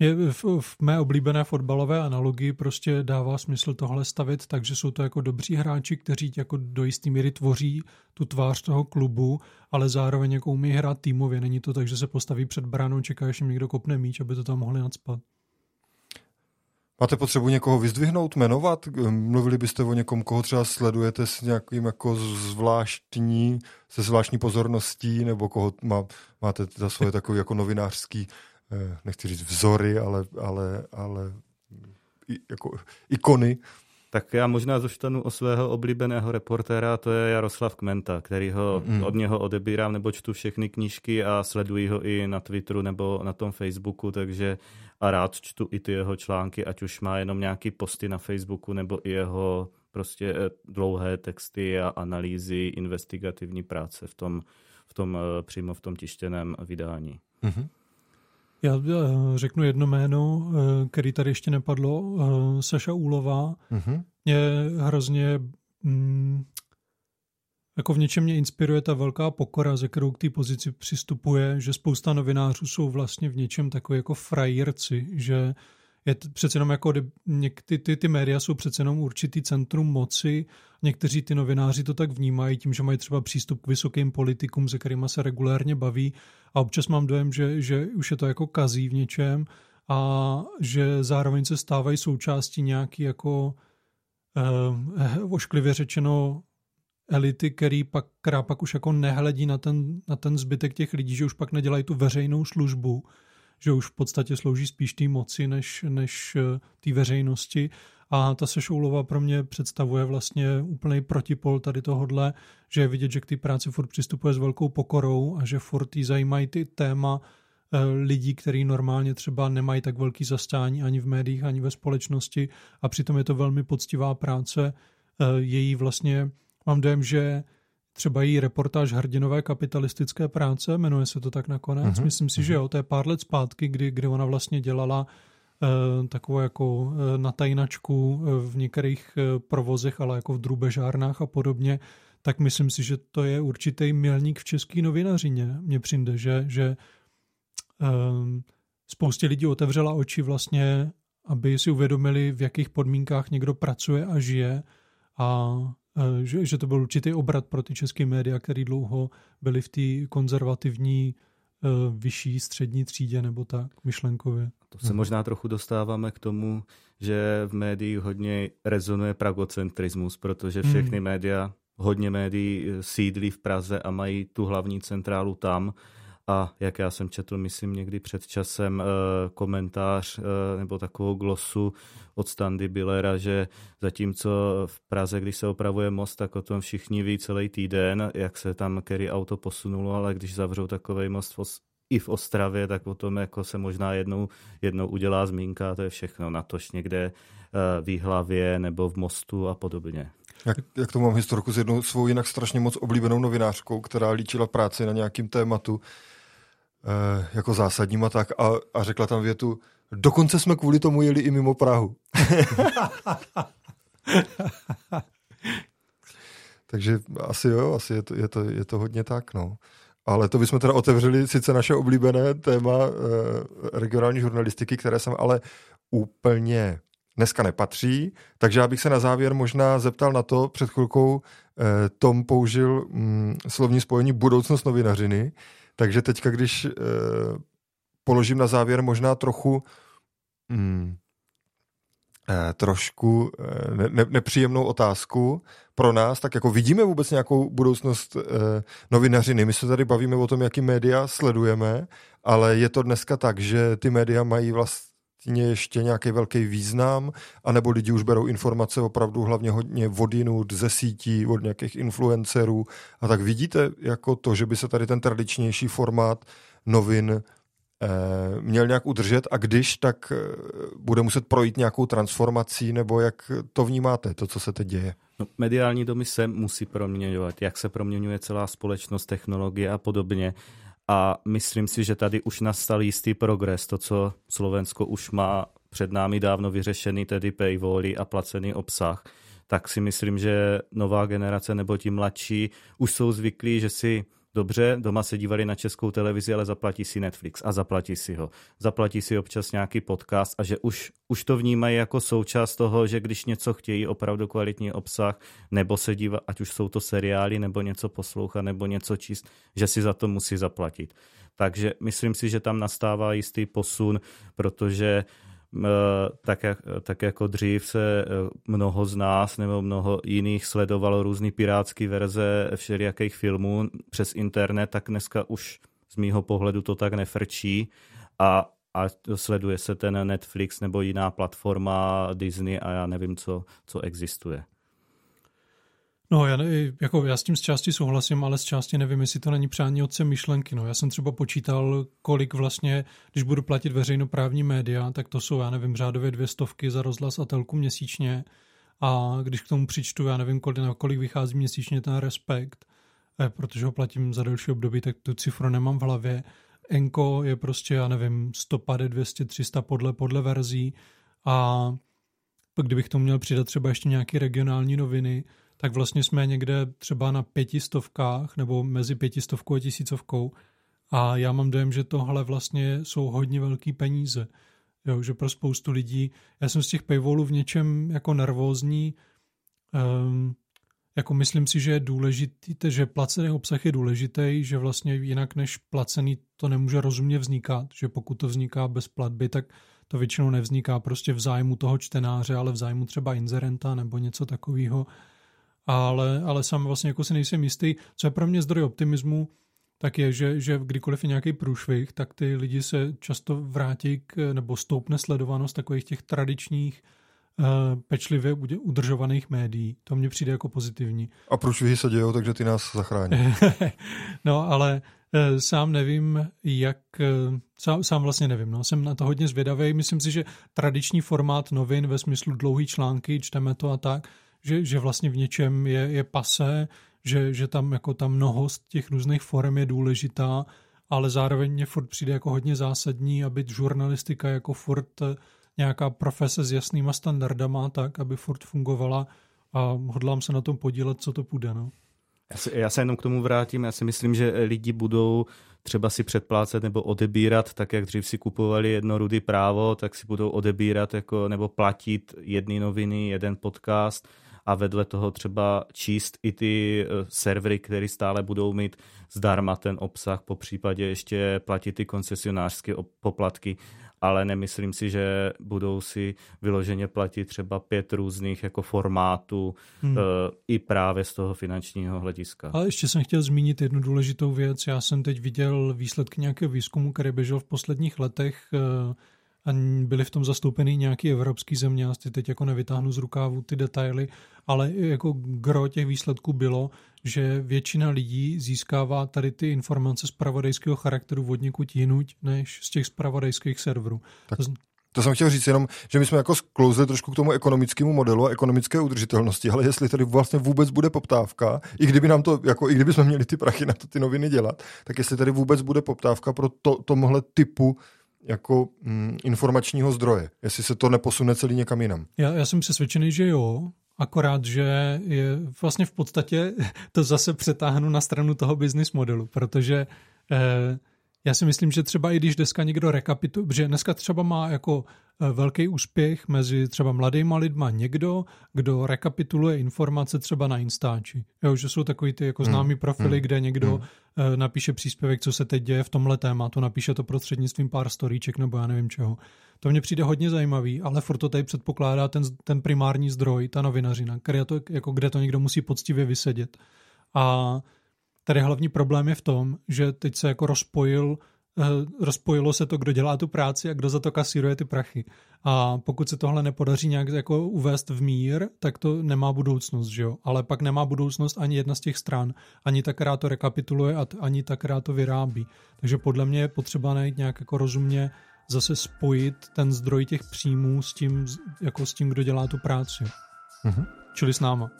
Mě v, v mé oblíbené fotbalové analogii prostě dává smysl tohle stavit takže jsou to jako dobří hráči, kteří jako do jisté míry tvoří tu tvář toho klubu, ale zároveň jako umí hrát týmově. Není to tak, že se postaví před bránou, čeká, jim někdo kopne míč, aby to tam mohli nadspat. Máte potřebu někoho vyzdvihnout, jmenovat? Mluvili byste o někom, koho třeba sledujete s nějakým jako zvláštní, se zvláštní pozorností, nebo koho má, máte za svoje takový jako novinářský nechci říct vzory, ale, ale, ale jako ikony. Tak já možná zůstanu o svého oblíbeného reportéra, to je Jaroslav Kmenta, který ho, mm. od něho odebírám nebo čtu všechny knížky a sleduji ho i na Twitteru nebo na tom Facebooku, takže a rád čtu i ty jeho články, ať už má jenom nějaký posty na Facebooku nebo i jeho prostě eh, dlouhé texty a analýzy, investigativní práce v tom, v tom eh, přímo v tom tištěném vydání. Mm-hmm. Já eh, řeknu jedno jméno, eh, který tady ještě nepadlo, eh, Saša Úlová. Mm-hmm. Mě hrozně mm, jako v něčem mě inspiruje ta velká pokora, ze kterou k té pozici přistupuje, že spousta novinářů jsou vlastně v něčem takový jako frajírci, že je přece jenom jako ty, ty, ty média jsou přece jenom určitý centrum moci. Někteří ty novináři to tak vnímají tím, že mají třeba přístup k vysokým politikům, se kterými se regulérně baví a občas mám dojem, že, že už je to jako kazí v něčem a že zároveň se stávají součástí nějaký jako eh, ošklivě řečeno elity, který pak, která pak už jako nehledí na ten, na ten zbytek těch lidí, že už pak nedělají tu veřejnou službu, že už v podstatě slouží spíš té moci než, než eh, té veřejnosti. A ta Sešoulova pro mě představuje vlastně úplný protipol tady tohodle, že je vidět, že k té práci furt přistupuje s velkou pokorou a že furt jí zajímají ty téma eh, lidí, kteří normálně třeba nemají tak velký zastání ani v médiích, ani ve společnosti a přitom je to velmi poctivá práce. Eh, její vlastně, mám dojem, že třeba její reportáž Hrdinové kapitalistické práce, jmenuje se to tak nakonec. Uh-huh. Myslím si, uh-huh. že jo, to je pár let zpátky, kdy, kdy ona vlastně dělala uh, takovou jako uh, natajnačku uh, v některých provozech, ale jako v drubežárnách a podobně, tak myslím si, že to je určitý milník v české novinařině. Mně přijde, že, že um, spoustě lidí otevřela oči vlastně, aby si uvědomili, v jakých podmínkách někdo pracuje a žije a Eh, že, že to byl určitý obrat pro ty české média, které dlouho byly v té konzervativní eh, vyšší střední třídě nebo tak myšlenkově. To se možná trochu dostáváme k tomu, že v médiích hodně rezonuje pragocentrismus, protože všechny hmm. média, hodně médií eh, sídlí v Praze a mají tu hlavní centrálu tam a jak já jsem četl, myslím někdy před časem eh, komentář eh, nebo takovou glosu od Standy Billera, že zatímco v Praze, když se opravuje most, tak o tom všichni ví celý týden, jak se tam Kerry auto posunulo, ale když zavřou takový most v i v Ostravě, tak o tom jako se možná jednou, jednou udělá zmínka, to je všechno, natož někde eh, v Výhlavě nebo v Mostu a podobně. Jak, jak to mám historku s jednou svou jinak strašně moc oblíbenou novinářkou, která líčila práci na nějakým tématu jako zásadním a tak a, a řekla tam větu, dokonce jsme kvůli tomu jeli i mimo Prahu. [LAUGHS] Takže asi jo, asi je to, je to, je to hodně tak, no. Ale to bychom teda otevřeli sice naše oblíbené téma e, regionální žurnalistiky, které jsem ale úplně dneska nepatří, takže já bych se na závěr možná zeptal na to, před chvilkou e, Tom použil mm, slovní spojení budoucnost novinařiny, takže teďka, když e, položím na závěr možná trochu mm, Eh, trošku eh, ne, ne, nepříjemnou otázku pro nás, tak jako vidíme vůbec nějakou budoucnost eh, novinařiny. My se tady bavíme o tom, jaký média sledujeme, ale je to dneska tak, že ty média mají vlastně ještě nějaký velký význam, anebo lidi už berou informace opravdu hlavně hodně vodinut ze sítí, od nějakých influencerů. A tak vidíte jako to, že by se tady ten tradičnější formát novin Eh, měl nějak udržet a když, tak eh, bude muset projít nějakou transformací, nebo jak to vnímáte, to, co se teď děje? No, mediální domy se musí proměňovat, jak se proměňuje celá společnost, technologie a podobně. A myslím si, že tady už nastal jistý progres, to, co Slovensko už má před námi dávno vyřešený, tedy paywally a placený obsah, tak si myslím, že nová generace nebo ti mladší už jsou zvyklí, že si dobře, doma se dívali na českou televizi, ale zaplatí si Netflix a zaplatí si ho. Zaplatí si občas nějaký podcast a že už, už to vnímají jako součást toho, že když něco chtějí, opravdu kvalitní obsah, nebo se dívat, ať už jsou to seriály, nebo něco poslouchat, nebo něco číst, že si za to musí zaplatit. Takže myslím si, že tam nastává jistý posun, protože tak, jak, tak jako dřív se eh, mnoho z nás nebo mnoho jiných sledovalo různý pirátské verze všelijakých filmů přes internet, tak dneska už z mýho pohledu to tak nefrčí a, a sleduje se ten Netflix nebo jiná platforma Disney a já nevím, co, co existuje. No, já, jako, já s tím z části souhlasím, ale z části nevím, jestli to není přání otce myšlenky. No, já jsem třeba počítal, kolik vlastně, když budu platit veřejnoprávní média, tak to jsou, já nevím, řádově dvě stovky za rozhlas a telku měsíčně. A když k tomu přičtu, já nevím, kolik, na kolik vychází měsíčně ten respekt, eh, protože ho platím za delší období, tak tu cifru nemám v hlavě. Enko je prostě, já nevím, 150, 200, 300 podle, podle verzí. A kdybych tomu měl přidat třeba ještě nějaké regionální noviny, tak vlastně jsme někde třeba na pětistovkách nebo mezi pětistovkou a tisícovkou a já mám dojem, že tohle vlastně jsou hodně velký peníze. Jo, že pro spoustu lidí, já jsem z těch paywallů v něčem jako nervózní, um, jako myslím si, že je důležitý, že placený obsah je důležitý, že vlastně jinak než placený to nemůže rozumně vznikat, že pokud to vzniká bez platby, tak to většinou nevzniká prostě v zájmu toho čtenáře, ale v zájmu třeba inzerenta nebo něco takového ale, ale sám vlastně jako si nejsem jistý. Co je pro mě zdroj optimismu, tak je, že, že kdykoliv je nějaký průšvih, tak ty lidi se často vrátí k, nebo stoupne sledovanost takových těch tradičních uh, pečlivě udržovaných médií. To mně přijde jako pozitivní. A průšvihy se dějou, takže ty nás zachrání. [LAUGHS] no, ale uh, sám nevím, jak, uh, sám, sám vlastně nevím, no, jsem na to hodně zvědavý. Myslím si, že tradiční formát novin ve smyslu dlouhý články, čteme to a tak, že, že vlastně v něčem je, je pasé, že, že tam jako ta mnohost těch různých forem je důležitá, ale zároveň mě furt přijde jako hodně zásadní, aby žurnalistika jako furt nějaká profese s jasnýma standardama tak, aby furt fungovala a hodlám se na tom podílet, co to půjde. No. Já se, já se jenom k tomu vrátím. Já si myslím, že lidi budou třeba si předplácet nebo odebírat, tak jak dřív si kupovali jedno rudy právo, tak si budou odebírat jako, nebo platit jedny noviny, jeden podcast a vedle toho třeba číst i ty eh, servery, které stále budou mít zdarma ten obsah, po případě ještě platit ty koncesionářské poplatky, ale nemyslím si, že budou si vyloženě platit třeba pět různých jako formátů hmm. uh, i právě z toho finančního hlediska. Ale ještě jsem chtěl zmínit jednu důležitou věc. Já jsem teď viděl výsledky nějakého výzkumu, který běžel v posledních letech uh, a byly v tom zastoupeny nějaký evropský země, já si teď jako nevytáhnu z rukávu ty detaily, ale jako gro těch výsledků bylo, že většina lidí získává tady ty informace z pravodejského charakteru od někud jinuť, než z těch spravodajských serverů. Tak To jsem chtěl říct jenom, že my jsme jako sklouzli trošku k tomu ekonomickému modelu a ekonomické udržitelnosti, ale jestli tady vlastně vůbec bude poptávka, i kdyby nám to, jako i kdyby jsme měli ty prachy na to ty noviny dělat, tak jestli tady vůbec bude poptávka pro to, tomuhle typu jako mm, informačního zdroje, jestli se to neposune celý někam jinam. Já, já jsem přesvědčený, že jo, akorát, že je vlastně v podstatě [LAUGHS] to zase přetáhnu na stranu toho business modelu, protože eh, já si myslím, že třeba i když dneska někdo rekapituluje, že dneska třeba má jako eh, velký úspěch mezi třeba mladýma lidma někdo, kdo rekapituluje informace třeba na Instači. Jo, že jsou takový ty jako hmm. známý profily, hmm. kde někdo hmm. Eh, napíše příspěvek, co se teď děje v tomhle tématu, napíše to prostřednictvím pár storíček nebo já nevím čeho. To mně přijde hodně zajímavý, ale furt to tady předpokládá ten, ten primární zdroj, ta novinařina, kde to, jako kde to někdo musí poctivě vysedět. A Tady hlavní problém je v tom, že teď se jako rozpojil eh, rozpojilo se to, kdo dělá tu práci a kdo za to kasíruje ty prachy. A pokud se tohle nepodaří nějak jako uvést v mír, tak to nemá budoucnost, že jo? Ale pak nemá budoucnost ani jedna z těch stran, ani ta, která to rekapituluje, ani ta, která to vyrábí. Takže podle mě je potřeba najít nějak jako rozumně zase spojit ten zdroj těch příjmů s tím, jako s tím, kdo dělá tu práci. Mm-hmm. Čili s náma. [LAUGHS]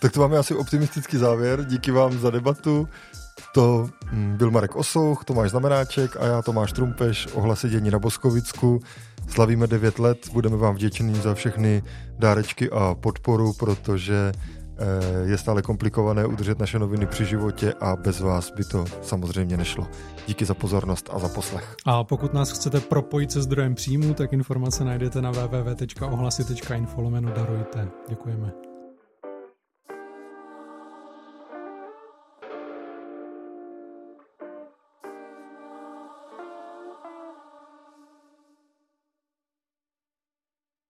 tak to máme asi optimistický závěr. Díky vám za debatu. To mm, byl Marek Osouch, Tomáš Znamenáček a já Tomáš Trumpeš, ohlasy dění na Boskovicku. Slavíme 9 let, budeme vám vděční za všechny dárečky a podporu, protože eh, je stále komplikované udržet naše noviny při životě a bez vás by to samozřejmě nešlo. Díky za pozornost a za poslech. A pokud nás chcete propojit se zdrojem příjmu, tak informace najdete na www.ohlasy.info darujte. Děkujeme.